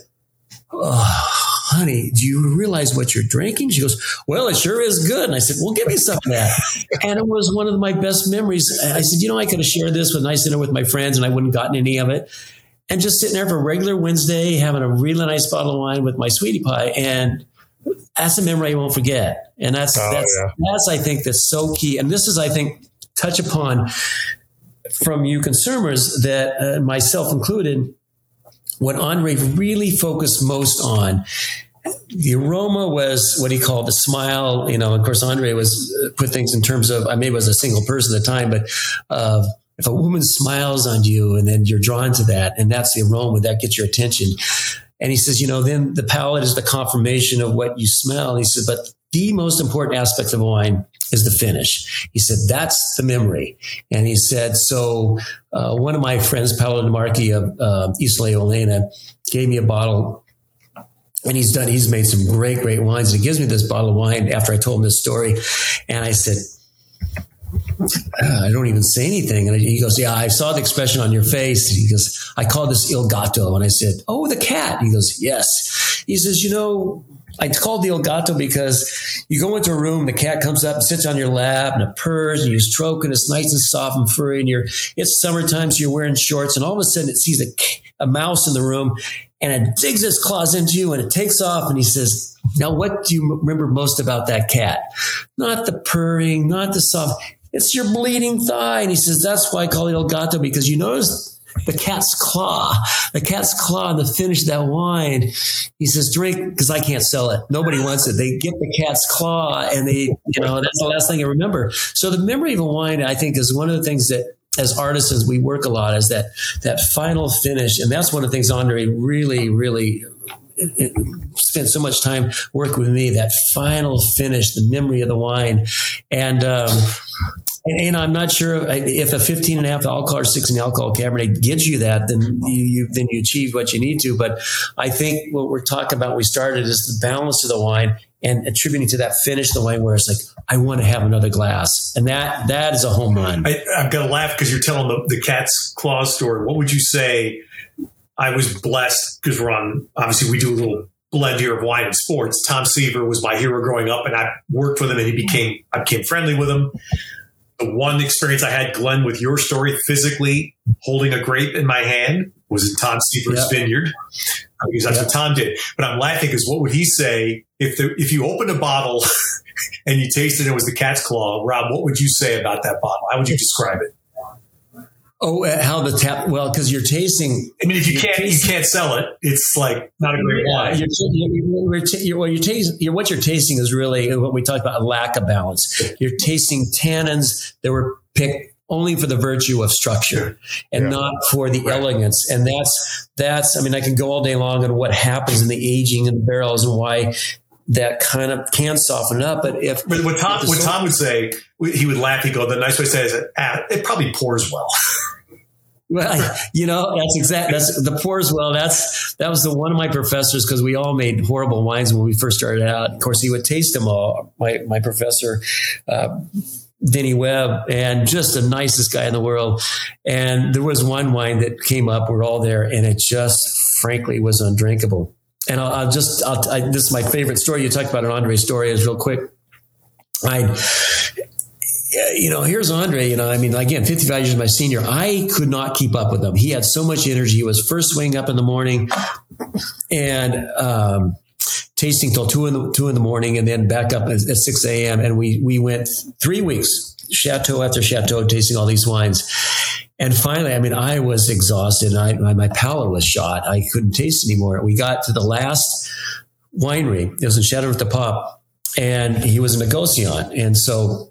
"Oh." Honey, do you realize what you're drinking? She goes, well, it sure is good. And I said, well, give me some of that. and it was one of my best memories. I said, you know, I could have shared this with a nice dinner with my friends and I wouldn't gotten any of it. And just sitting there for a regular Wednesday, having a really nice bottle of wine with my sweetie pie. And that's a memory I won't forget. And that's, oh, that's, yeah. that's, I think, that's so key. And this is, I think, touch upon from you consumers that uh, myself included, what Andre really focused most on the aroma was what he called the smile. You know, of course, Andre was uh, put things in terms of I maybe was a single person at the time, but uh, if a woman smiles on you and then you're drawn to that, and that's the aroma that gets your attention. And he says, you know, then the palate is the confirmation of what you smell. He says, but the most important aspect of wine is the finish. He said, that's the memory. And he said, so uh, one of my friends, Paolo DeMarchi of uh, Isola Olena, gave me a bottle and he's done, he's made some great, great wines. And he gives me this bottle of wine after I told him this story. And I said, uh, I don't even say anything. And he goes, Yeah, I saw the expression on your face. He goes, I call this Il Gatto. And I said, Oh, the cat. He goes, Yes. He says, You know, I called the Il Gatto because you go into a room, the cat comes up and sits on your lap and it purrs and you stroke and it's nice and soft and furry and you're, it's summertime, so you're wearing shorts and all of a sudden it sees a, a mouse in the room and it digs its claws into you and it takes off and he says, now what do you remember most about that cat? Not the purring, not the soft, it's your bleeding thigh. And he says, that's why I call it Il Gatto because you notice the cat's claw, the cat's claw, the finish of that wine. He says, drink because I can't sell it. Nobody wants it. They get the cat's claw, and they, you know, that's the last thing I remember. So the memory of a wine, I think, is one of the things that as artisans we work a lot is that that final finish, and that's one of the things Andre really, really it, it spent so much time working with me that final finish the memory of the wine and um, and, and, I'm not sure uh, if a 15 and a half alcohol or 16 alcohol Cabernet gives you that, then you, you, then you achieve what you need to. But I think what we're talking about, we started is the balance of the wine and attributing to that finish the wine where it's like, I want to have another glass. And that, that is a home run. I, am to laugh because you're telling the, the cat's claw story. What would you say? I was blessed because we're on, obviously we do a little blend here of wine and sports. Tom Seaver was my hero growing up and I worked with him and he became, I became friendly with him the one experience I had, Glenn, with your story physically holding a grape in my hand was in Tom Seaver's yep. vineyard because that's yep. what Tom did. But I'm laughing because what would he say if the, if you opened a bottle and you tasted it was the cat's claw? Rob, what would you say about that bottle? How would you describe it? Oh, uh, how the tap? Well, because you're tasting. I mean, if you can't, you can't sell it. It's like not a great wine. You're, you're, you're, well, you're tasting. What you're tasting is really what we talked about: a lack of balance. You're tasting tannins that were picked only for the virtue of structure and yeah. not for the right. elegance. And that's that's. I mean, I can go all day long on what happens in the aging in the barrels and why that kind of can soften up. But if but what Tom, what Tom would say, he would laugh. He'd go, "The nice way to say it is, ah, it probably pours well." Well, you know, that's exact. That's the pours well. That's that was the one of my professors because we all made horrible wines when we first started out. Of course, he would taste them all. My my professor. Uh, Dinny Webb, and just the nicest guy in the world. And there was one wine that came up. We're all there, and it just, frankly, was undrinkable. And I'll, I'll just, I'll, I, this is my favorite story. You talked about an Andre story, is real quick. I you know, here's Andre. You know, I mean, again, 55 years my senior. I could not keep up with him. He had so much energy. He was first swing up in the morning, and um, tasting till two in the two in the morning, and then back up at, at six a.m. And we we went three weeks, chateau after chateau, tasting all these wines. And finally, I mean, I was exhausted. I, my, palate was shot. I couldn't taste anymore. We got to the last winery. It was in Chateau de Pop, and he was a negociant. And so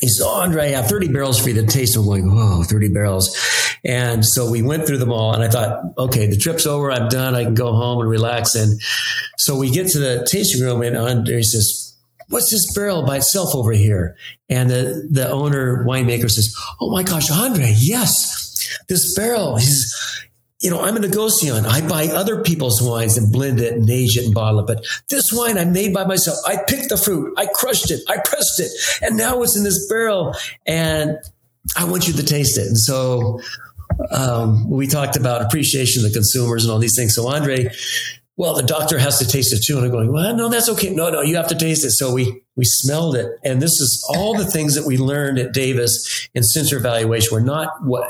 he said, oh, Andre, I have 30 barrels for you to taste. I'm going, whoa, 30 barrels. And so we went through them all and I thought, okay, the trip's over. I'm done. I can go home and relax. And so we get to the tasting room and Andre says, what's this barrel by itself over here? And the, the owner winemaker says, oh my gosh, Andre, yes, this barrel, he's, you know, I'm a negociant. I buy other people's wines and blend it and age it and bottle it. But this wine I made by myself. I picked the fruit. I crushed it. I pressed it. And now it's in this barrel. And I want you to taste it. And so um, we talked about appreciation of the consumers and all these things. So Andre, well, the doctor has to taste it too. And I'm going, well, no, that's okay. No, no, you have to taste it. So we, we smelled it. And this is all the things that we learned at Davis in sensory evaluation. We're not what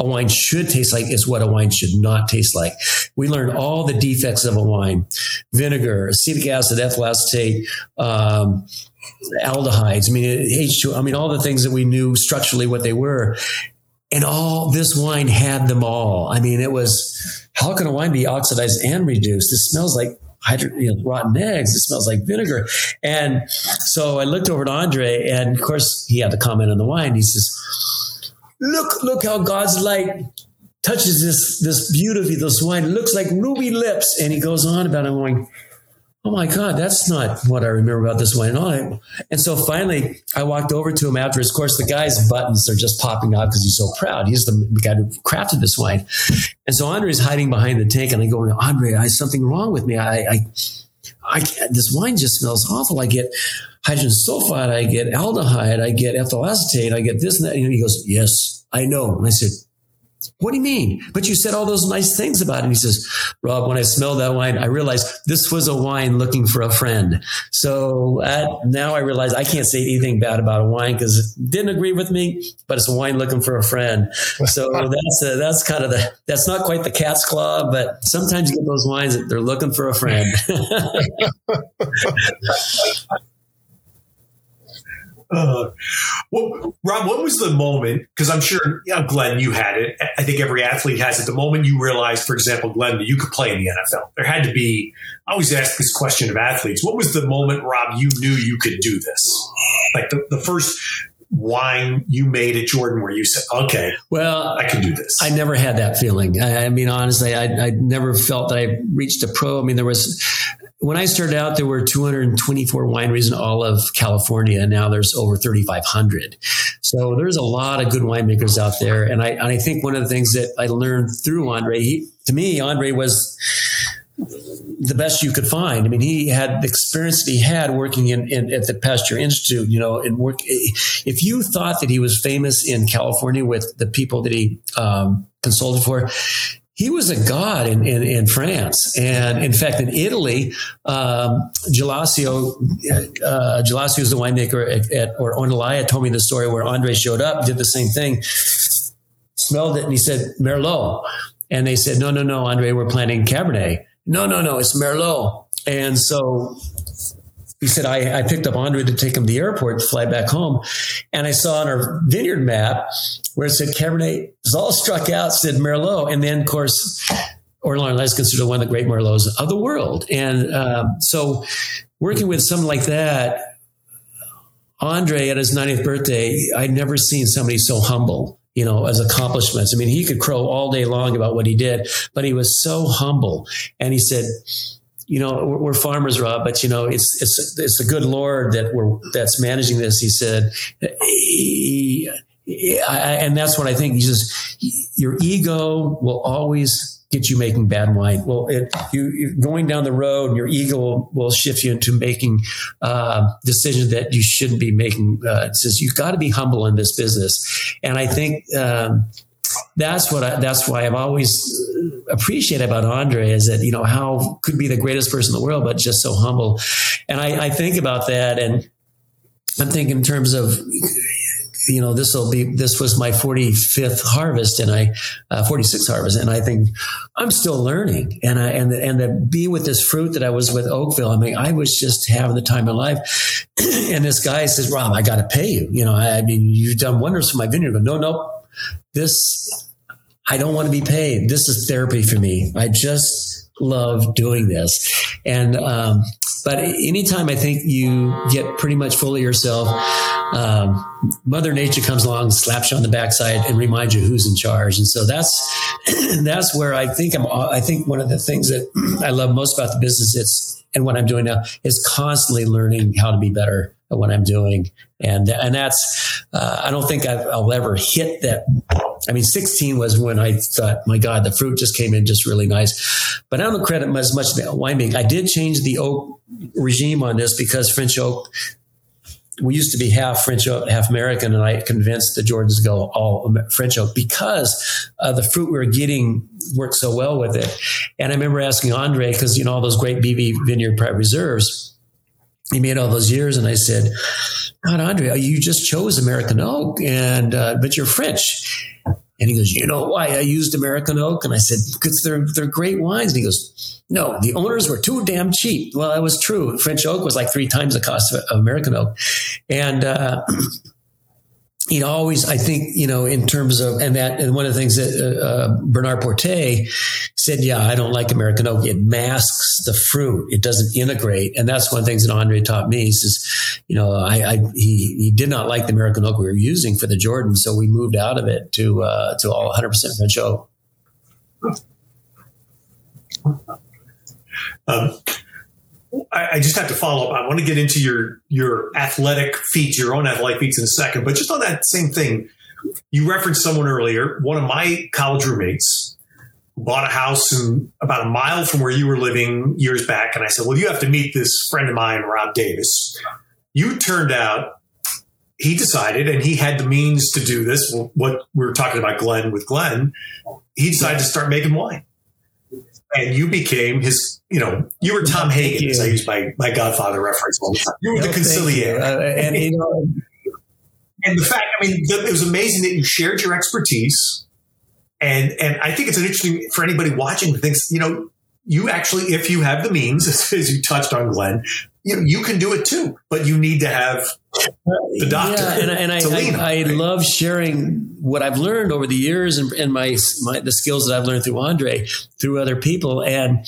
a wine should taste like is what a wine should not taste like. We learned all the defects of a wine, vinegar, acetic acid, ethyl acetate, um, aldehydes. I mean, H2, I mean, all the things that we knew structurally what they were. And all this wine had them all. I mean, it was, how can a wine be oxidized and reduced? This smells like hydro, you know, rotten eggs. It smells like vinegar. And so I looked over to Andre and of course he had to comment on the wine. He says, look, look how God's light touches this, this beauty, this wine. It looks like ruby lips. And he goes on about it going, Oh my God, that's not what I remember about this wine. And, and so finally, I walked over to him after. Of course, the guy's buttons are just popping out because he's so proud. He's the guy who crafted this wine. And so Andre's hiding behind the tank, and I go, Andre, I something wrong with me. I, I, I this wine just smells awful. I get hydrogen sulfide, I get aldehyde, I get ethyl acetate, I get this and that. And he goes, Yes, I know. And I said, what do you mean? But you said all those nice things about it. And he says, Rob, when I smelled that wine, I realized this was a wine looking for a friend. So now I realize I can't say anything bad about a wine because it didn't agree with me, but it's a wine looking for a friend. So that's a, that's kind of the that's not quite the cat's claw, but sometimes you get those wines that they're looking for a friend. Uh, well, Rob, what was the moment? Because I'm sure, you know, Glenn, you had it. I think every athlete has it. The moment you realized, for example, Glenn, that you could play in the NFL, there had to be. I always ask this question of athletes: What was the moment, Rob, you knew you could do this? Like the, the first wine you made at Jordan where you said, okay, well, I can do this? I never had that feeling. I, I mean, honestly, I, I, never felt that I reached a pro. I mean, there was, when I started out, there were 224 wineries in all of California. And now there's over 3,500. So there's a lot of good winemakers out there. And I, and I think one of the things that I learned through Andre, he, to me, Andre was, the best you could find. I mean, he had the experience that he had working in, in, at the Pasteur Institute. You know, and work. If you thought that he was famous in California with the people that he um, consulted for, he was a god in, in, in, France. And in fact, in Italy, um, Gelasio, uh, Gelasio is the winemaker at, at, or Ornellaia told me the story where Andre showed up, did the same thing, smelled it, and he said, Merlot. And they said, no, no, no, Andre, we're planting Cabernet no, no, no, it's Merlot. And so he said, I, I picked up Andre to take him to the airport to fly back home. And I saw on our vineyard map where it said Cabernet all struck out, said Merlot. And then, of course, Ornellaia is considered one of the great Merlots of the world. And um, so working with someone like that, Andre at his 90th birthday, I'd never seen somebody so humble you know, as accomplishments. I mean, he could crow all day long about what he did, but he was so humble. And he said, you know, we're, we're farmers, Rob, but you know, it's it's it's the good Lord that we're that's managing this. He said, he, I, and that's what I think. He says, your ego will always get you making bad wine. Well, it, you, are going down the road, and your ego will, will shift you into making uh, decisions that you shouldn't be making. Uh, it says you've got to be humble in this business, and I think. Um, that's what I, that's why I've always appreciated about Andre is that you know how could be the greatest person in the world but just so humble, and I, I think about that and I'm thinking in terms of you know, this will be, this was my 45th harvest and I, uh, 46th harvest. And I think I'm still learning. And I, and, and to be with this fruit that I was with Oakville, I mean, I was just having the time of life. and this guy says, Rob, I got to pay you. You know, I, I, mean, you've done wonders for my vineyard. But no, no, this, I don't want to be paid. This is therapy for me. I just love doing this. And, um, but anytime I think you get pretty much full of yourself, um, Mother Nature comes along, slaps you on the backside, and reminds you who's in charge. And so that's that's where I think I'm. I think one of the things that I love most about the business it's and what I'm doing now is constantly learning how to be better what I'm doing. And and that's uh, I don't think i will ever hit that. I mean, 16 was when I thought, my God, the fruit just came in just really nice. But I don't credit as much the winemaking. I did change the oak regime on this because French oak we used to be half French oak, half American, and I convinced the Jordans to go all French oak because uh, the fruit we were getting worked so well with it. And I remember asking Andre because you know all those great BV Vineyard Private Reserves, he made all those years, and I said, "God, Andre, you just chose American oak, and uh, but you're French." And he goes, "You know why I used American oak?" And I said, "Because they're they're great wines." And he goes no, the owners were too damn cheap. Well, that was true. French oak was like three times the cost of American oak. And, uh, you know, always, I think, you know, in terms of, and that, and one of the things that uh, uh, Bernard Portet said, yeah, I don't like American oak. It masks the fruit. It doesn't integrate. And that's one of the things that Andre taught me. He says, you know, I, I he, he did not like the American oak we were using for the Jordan. So we moved out of it to, uh, to all 100% French oak. Um, I, I, just have to follow up. I want to get into your your athletic feats, your own athletic feats in a second, but just on that same thing, you referenced someone earlier. One of my college roommates bought a house in, about a mile from where you were living years back, and I said, "Well, you have to meet this friend of mine, Rob Davis." You turned out he decided, and he had the means to do this. What we were talking about, Glenn with Glenn, he decided to start making wine and you became his, you know, you were Tom Hagen, as I use my, my Godfather reference all the time. You were no, the consigliere. Uh, and, you know, and the fact, I mean, it was amazing that you shared your expertise. And, and I think it's an interesting for anybody watching to think, you know, you actually, if you have the means, as you touched on, Glenn, you know, you can do it too, but you need to have the doctor. Yeah, and, and I, I, I, love sharing what I've learned over the years and, and my, my, the skills that I've learned through Andre, through other people. And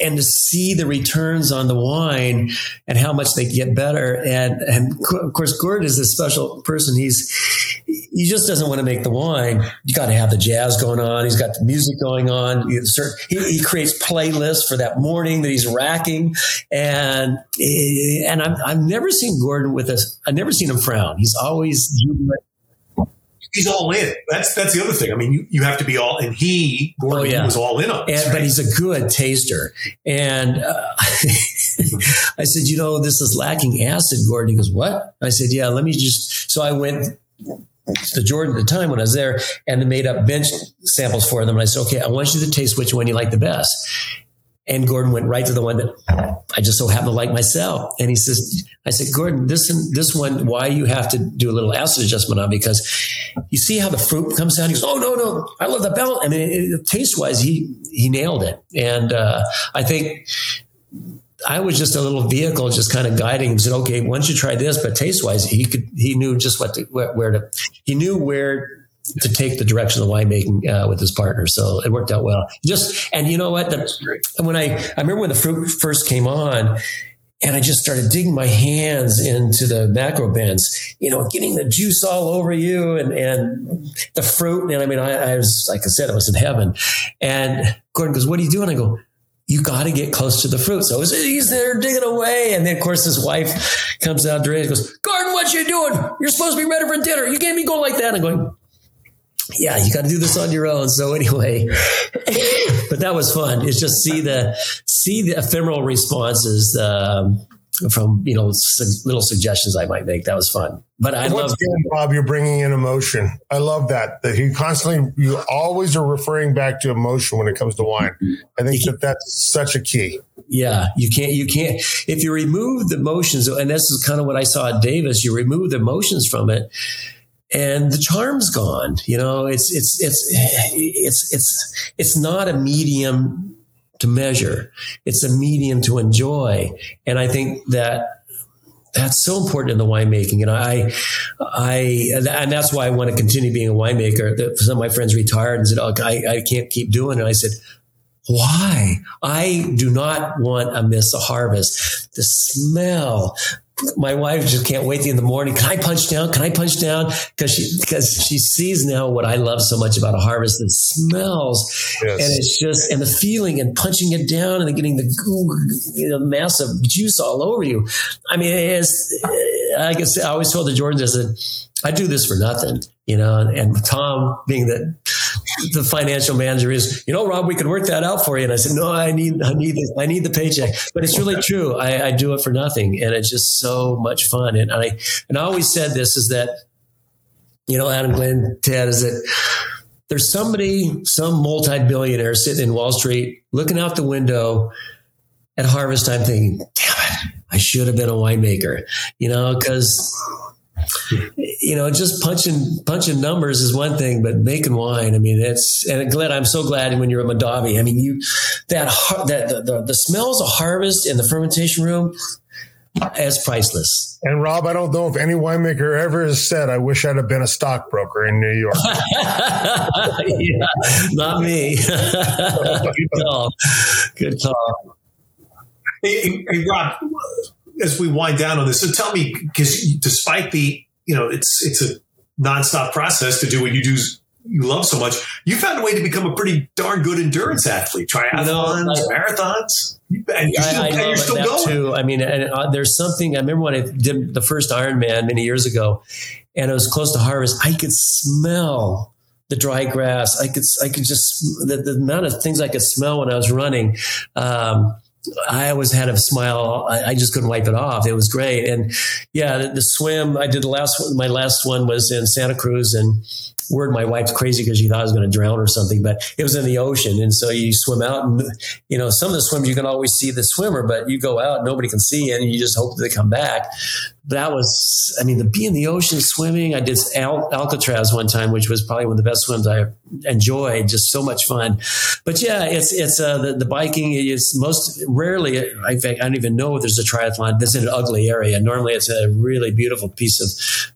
and to see the returns on the wine and how much they get better. And, and of course, Gordon is a special person. He's, he just doesn't want to make the wine. You got to have the jazz going on. He's got the music going on. He, he creates playlists for that morning that he's racking. And, and I've, I've never seen Gordon with us. I've never seen him frown. He's always he's all in. That's that's the other thing. I mean, you, you have to be all, and he Gordon oh, yeah. was all in on this, and, right? But he's a good taster, and uh, I said, you know, this is lacking acid, Gordon. He goes, what? I said, yeah. Let me just. So I went to Jordan at the time when I was there, and they made up bench samples for them. And I said, okay, I want you to taste which one you like the best. And Gordon went right to the one that I just so happen to like myself. And he says, I said, Gordon, this this one, why you have to do a little acid adjustment on because you see how the fruit comes out. He goes, Oh no, no, I love the bell. I mean, taste wise, he he nailed it. And uh, I think I was just a little vehicle, just kind of guiding him. Said, "Okay, once you try this, but taste wise, he could he knew just what to where, where to he knew where to take the direction of the winemaking uh, with his partner. So it worked out well. Just and you know what? The, when I I remember when the fruit first came on, and I just started digging my hands into the macro bins, you know, getting the juice all over you and and the fruit. And I mean, I, I was like I said, I was in heaven. And Gordon goes, "What are you doing?" I go. You got to get close to the fruit. So he's there digging away. And then, of course, his wife comes out during and goes, Gordon, what you doing? You're supposed to be ready for dinner. You can't be going like that. I'm going, yeah, you got to do this on your own. So anyway, but that was fun. It's just see the see the ephemeral responses um, from you know su- little suggestions I might make. That was fun. But I love again, Bob. You're bringing in emotion. I love that. That he constantly, you always are referring back to emotion when it comes to wine. I think that that's such a key. Yeah, you can't. You can't. If you remove the emotions, and this is kind of what I saw at Davis. You remove the emotions from it and the charm's gone. You know, it's it's it's it's it's it's not a medium to measure. It's a medium to enjoy, and I think that that's so important in the winemaking. And I, I, and that's why I want to continue being a winemaker. Some of my friends retired and said, "Oh, I, I can't keep doing it." I said, why? I do not want to miss a harvest. The smell, my wife just can't wait in the morning. Can I punch down? Can I punch down? Because she because she sees now what I love so much about a harvest: the smells, yes. and it's just and the feeling and punching it down and getting the you know, massive juice all over you. I mean, it's I guess I always told the Jordans I said I do this for nothing, you know. And Tom, being the the financial manager, is you know, Rob, we can work that out for you. And I said, no, I need, I need, this, I need the paycheck. But it's really true. I, I do it for nothing, and it's just so much fun. And I and I always said this is that, you know, Adam Glenn, Ted, is that there's somebody, some multi-billionaire sitting in Wall Street, looking out the window at harvest time, thinking, "Damn it, I should have been a winemaker," you know, because you know, just punching punching numbers is one thing, but making wine, I mean, it's and glad I'm so glad when you're at Mondavi. I mean, you that that the, the, the smells of harvest in the fermentation room as priceless. And Rob, I don't know if any winemaker ever has said, "I wish I'd have been a stockbroker in New York." yeah, not me. Good call. Good call. Hey, hey, Rob, as we wind down on this, so tell me, because despite the, you know, it's it's a nonstop process to do what you do you love so much. You found a way to become a pretty darn good endurance athlete, triathlons, you know, marathons, and you're still, I, I you're still going. Too. I mean, and, uh, there's something. I remember when I did the first Ironman many years ago, and it was close to harvest. I could smell the dry grass. I could, I could just the, the amount of things I could smell when I was running. Um, I always had a smile. I, I, just couldn't wipe it off. It was great. And yeah, the, the swim I did the last one, my last one was in Santa Cruz and word my wife's crazy because she thought I was going to drown or something, but it was in the ocean. And so you swim out and, you know, some of the swims you can always see the swimmer, but you go out, nobody can see and you just hope that they come back. That was, I mean, to be in the ocean swimming, I did Al- Alcatraz one time, which was probably one of the best swims I enjoyed. Just so much fun. But yeah, it's, it's, uh, the, the biking is most rarely, I, I don't even know if there's a triathlon. This is an ugly area. Normally it's a really beautiful piece of,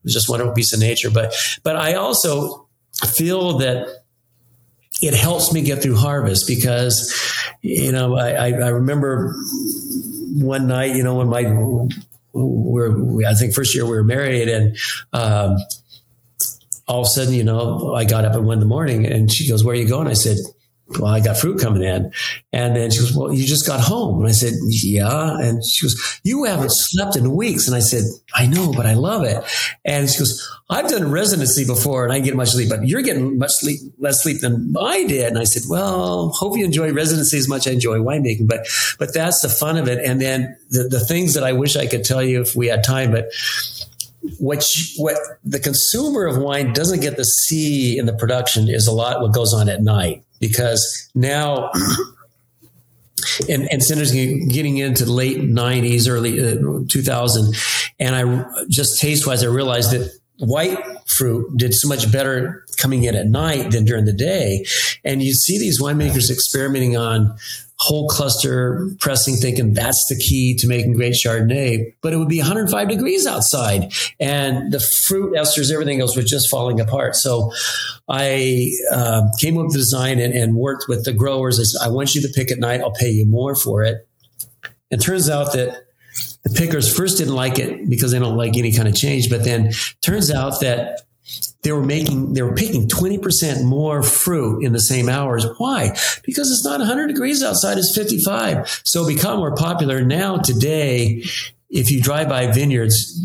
just wonderful piece of nature. But, but I also, feel that it helps me get through harvest because, you know, I, I remember one night, you know, when my, we're, I think first year we were married and, um, all of a sudden, you know, I got up at one in the morning and she goes, where are you going? I said, well, I got fruit coming in. And then she goes, well, you just got home. And I said, yeah. And she goes, you haven't slept in weeks. And I said, I know, but I love it. And she goes, I've done residency before and I get much sleep, but you're getting much sleep, less sleep than I did. And I said, well, hope you enjoy residency as much I enjoy winemaking, but, but that's the fun of it. And then the, the things that I wish I could tell you if we had time, but what what the consumer of wine doesn't get to see in the production is a lot what goes on at night because now and, and Center's getting into late 90s, early uh, 2000. And I just taste wise, I realized that white fruit did so much better coming in at night than during the day. And you see these winemakers experimenting on whole cluster pressing, thinking that's the key to making great Chardonnay. But it would be 105 degrees outside, and the fruit esters, everything else was just falling apart. So I uh, came up with the design and, and worked with the growers. I said, I want you to pick at night. I'll pay you more for it. It turns out that the pickers first didn't like it because they don't like any kind of change. But then turns out that they were making they were picking 20% more fruit in the same hours. Why? Because it's not 100 degrees outside it's 55 so become more popular. Now today if you drive by vineyards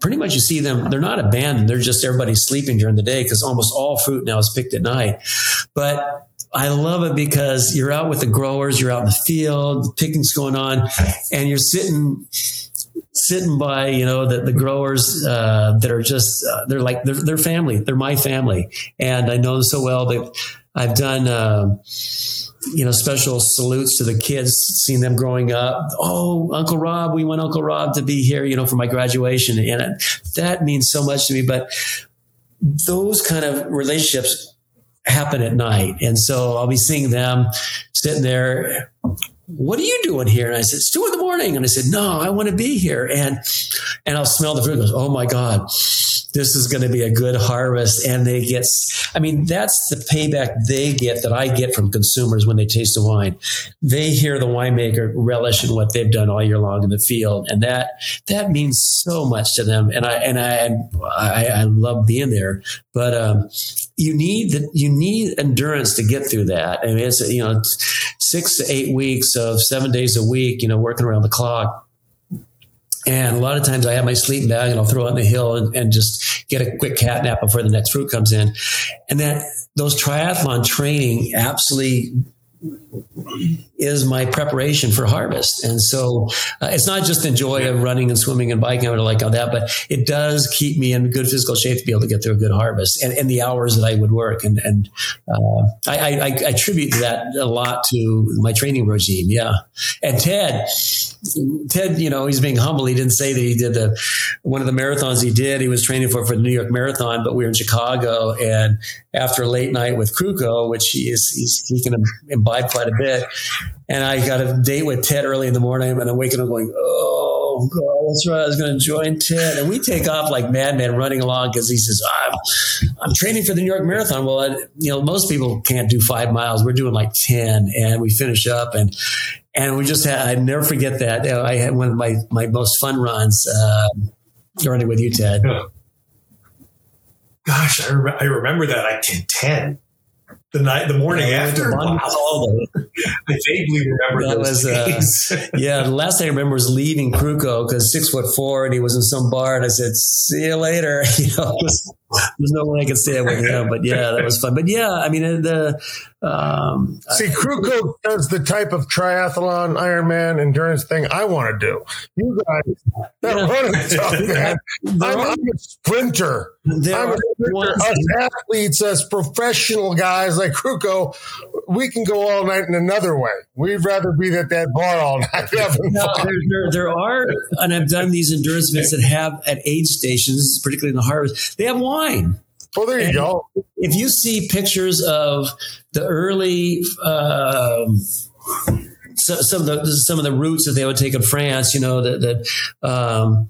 pretty much you see them they're not abandoned. They're just everybody sleeping during the day because almost all fruit now is picked at night. But I love it because you're out with the growers, you're out in the field, the picking's going on, and you're sitting sitting by, you know, the, the growers uh, that are just, uh, they're like, they're, they're, family. They're my family. And I know them so well. They, I've done, uh, you know, special salutes to the kids, seeing them growing up. Oh, Uncle Rob, we want Uncle Rob to be here, you know, for my graduation. And that means so much to me. But those kind of relationships happen at night. And so I'll be seeing them sitting there. What are you doing here? And I said, it's two in the morning. And I said, no, I want to be here. And, and I'll smell the fruit. Goes, oh my God this is going to be a good harvest. And they get, I mean, that's the payback they get that I get from consumers when they taste the wine. They hear the winemaker relish in what they've done all year long in the field. And that, that means so much to them. And I, and I, I, I love being there, but, um, you need that, you need endurance to get through that. I mean, it's, you know, six to eight weeks of seven days a week, you know, working around the clock and a lot of times I have my sleeping bag and I'll throw it on the hill and, and just get a quick cat nap before the next fruit comes in. And that those triathlon training absolutely is my preparation for harvest. And so uh, it's not just the joy of running and swimming and biking or like all that, but it does keep me in good physical shape to be able to get through a good harvest and, and the hours that I would work. And, and uh, I, I, I, attribute that a lot to my training regime. Yeah. And Ted, Ted, you know, he's being humble. He didn't say that he did the, one of the marathons he did. He was training for, for the New York Marathon, but we were in Chicago and after a late night with Krukow, which he is, he's he can imbibe quite a bit and I got a date with Ted early in the morning, and I'm waking up going, "Oh God, that's right, I was going to join Ted." And we take off like madmen, running along because he says, "I'm, I'm training for the New York Marathon." Well, I, you know, most people can't do five miles. We're doing like ten, and we finish up, and and we just had. I never forget that. I had one of my my most fun runs uh, running with you, Ted. Gosh, I, I remember that. I did ten the night, the morning yeah, after. Wow. I vaguely remember that was, uh, yeah, the last thing I remember was leaving Krukow because six foot four and he was in some bar and I said, "See you later." You know, there's no way I could stay with him, but yeah, that was fun. But yeah, I mean, the um, See, Krukow does the type of triathlon, Ironman, endurance thing I want to do. You guys, that yeah. running stuff, man. I'm, I'm, a sprinter. There I'm a sprinter. Us athletes, as professional guys like Krukow, we can go all night in another way. We'd rather be at that bar all night. no, there, there, are, and I've done these endurance events that have at aid stations, particularly in the harvest, they have wine. Oh, there you and go. If you see pictures of the early, um, so, some of the some of the routes that they would take in France, you know, that, that um,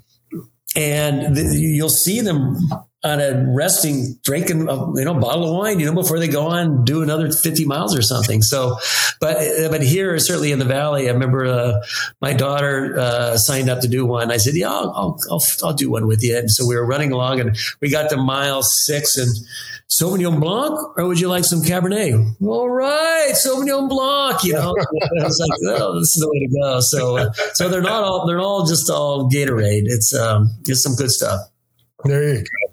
and the, you'll see them on a resting, drinking, a, you know, bottle of wine, you know, before they go on do another 50 miles or something. So, but, but here, certainly in the Valley, I remember, uh, my daughter, uh, signed up to do one. I said, yeah, I'll, I'll, I'll, I'll do one with you. And so we were running along and we got to mile six and Sauvignon Blanc, or would you like some Cabernet? All right, Sauvignon Blanc. You know, it's like, oh, this is the way to go. So, uh, so they're not all, they're all just all Gatorade. It's, um, it's some good stuff. There you go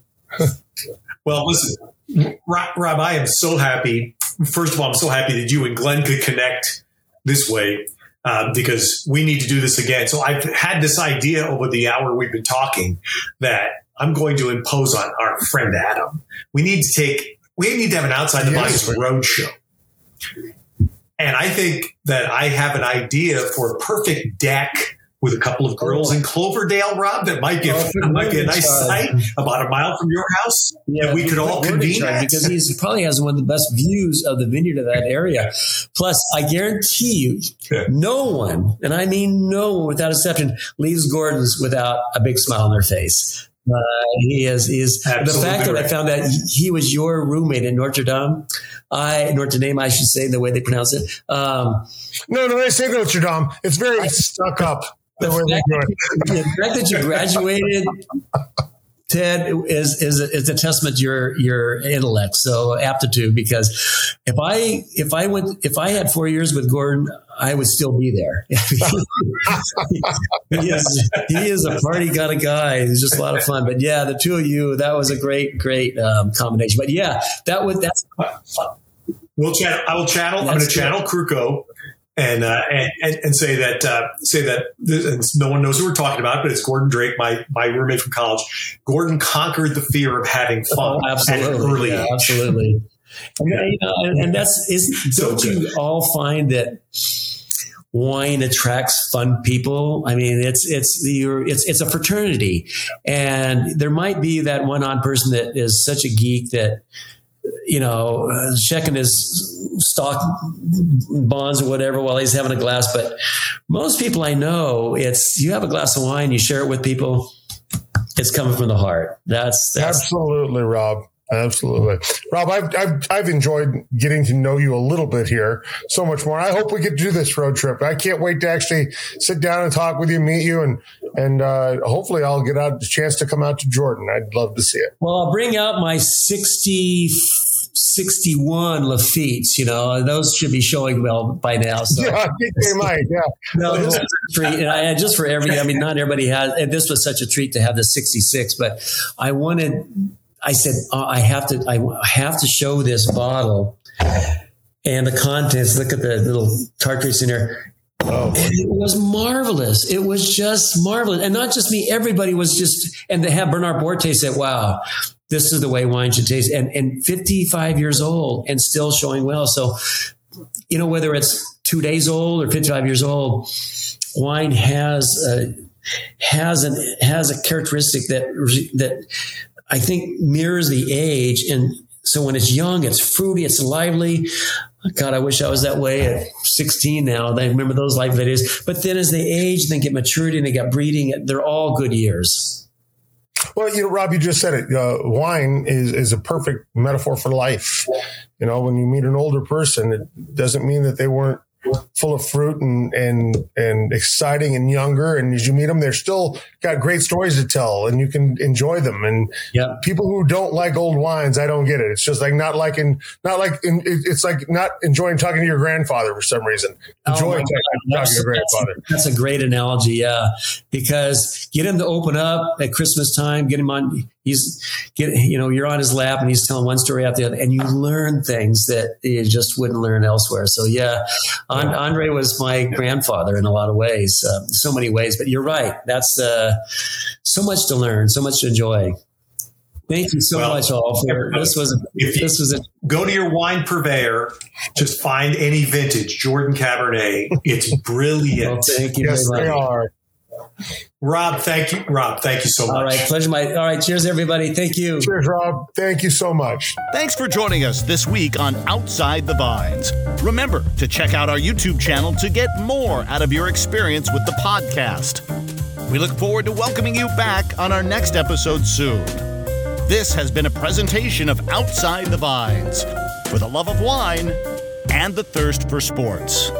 well, listen, Rob, I am so happy. First of all, I'm so happy that you and Glenn could connect this way uh, because we need to do this again. So I've had this idea over the hour we've been talking that I'm going to impose on our friend Adam. We need to take, we need to have an outside the box road show. And I think that I have an idea for a perfect deck with a couple of girls in Cloverdale, Rob, that might give oh, might be a nice site about a mile from your house yeah, that we could all convene at. Because he probably has one of the best views of the vineyard of that area. Plus, I guarantee you, no one, and I mean no one without exception, leaves Gordon's without a big smile on their face. Uh, he is, he is the fact that I found that he was your roommate in Notre Dame. I Notre Dame, I should say, the way they pronounce it. Um, no, no, they say Notre Dame. It's very I, stuck up the, fact, the fact that you graduated, Ted, is is a, is a testament to your your intellect, so aptitude. Because if I if I went if I had four years with Gordon, I would still be there. he, is, he is a party kind of guy. He's just a lot of fun. But yeah, the two of you, that was a great great um, combination. But yeah, that would that's. We'll chat. I will channel. That's I'm going to channel Krukow and, uh, and, and say that uh, say that this, no one knows who we're talking about, but it's Gordon Drake, my my roommate from college. Gordon conquered the fear of having fun. Oh, absolutely, yeah, absolutely. And, yeah. you know, and, and, that's is don't you all find that wine attracts fun people. I mean, it's it's it's it's a fraternity, and there might be that one odd person that is such a geek that you know, checking his stock bonds or whatever while he's having a glass. But most people I know, it's you have a glass of wine, you share it with people. It's coming from the heart. That's, that's absolutely Rob. Absolutely. Rob, I've, I've, I've enjoyed getting to know you a little bit here so much more. I hope we get to do this road trip. I can't wait to actually sit down and talk with you, meet you, and, and, uh, hopefully I'll get out a chance to come out to Jordan. I'd love to see it. Well, I'll bring out my 60, 61 Lafites, you know, those should be showing well by now. So. Yeah, I think they might. Yeah. no, this was a treat. And I, just for every, I mean, not everybody has, and this was such a treat to have the 66, but I wanted, I said, oh, I have to, I have to show this bottle and the contents. Look at the little cartridge in there. Oh. It was marvelous. It was just marvelous. And not just me, everybody was just, and to have Bernard Portet say, wow, this is the way wine should taste. And, and 55 years old and still showing well. So, you know, whether it's two days old or 55 years old, wine has, a, has an, has a characteristic that, that I think mirrors the age. And so when it's young, it's fruity, it's lively. God, I wish I was that way at 16 now. I remember those lively days. But then as they age, they get maturity and they get breeding. They're all good years. Well, you know, Rob, you just said it. Uh, wine is, is a perfect metaphor for life. You know, when you meet an older person, it doesn't mean that they weren't full of fruit and and and exciting and younger. And as you meet them, they're still got great stories to tell, and you can enjoy them. And yeah. people who don't like old wines, I don't get it. It's just like not liking, not like in, it's like not enjoying talking to your grandfather for some reason. Oh Enjoy talking to your grandfather. That's, that's a great analogy, yeah. Because get him to open up at Christmas time, get him on he's get you know you're on his lap and he's telling one story after the other and you learn things that you just wouldn't learn elsewhere so yeah andre was my grandfather in a lot of ways uh, so many ways but you're right that's uh, so much to learn so much to enjoy Thank you so well, much, all. For this was a, if this was a go to your wine purveyor, just find any vintage Jordan Cabernet. It's brilliant. Well, thank you. Yes, they are. Rob, thank you. Rob, thank you so much. All right, pleasure. My all right, cheers, everybody. Thank you. Cheers, Rob. Thank you so much. Thanks for joining us this week on Outside the Vines. Remember to check out our YouTube channel to get more out of your experience with the podcast. We look forward to welcoming you back on our next episode soon. This has been a presentation of Outside the Vines for the love of wine and the thirst for sports.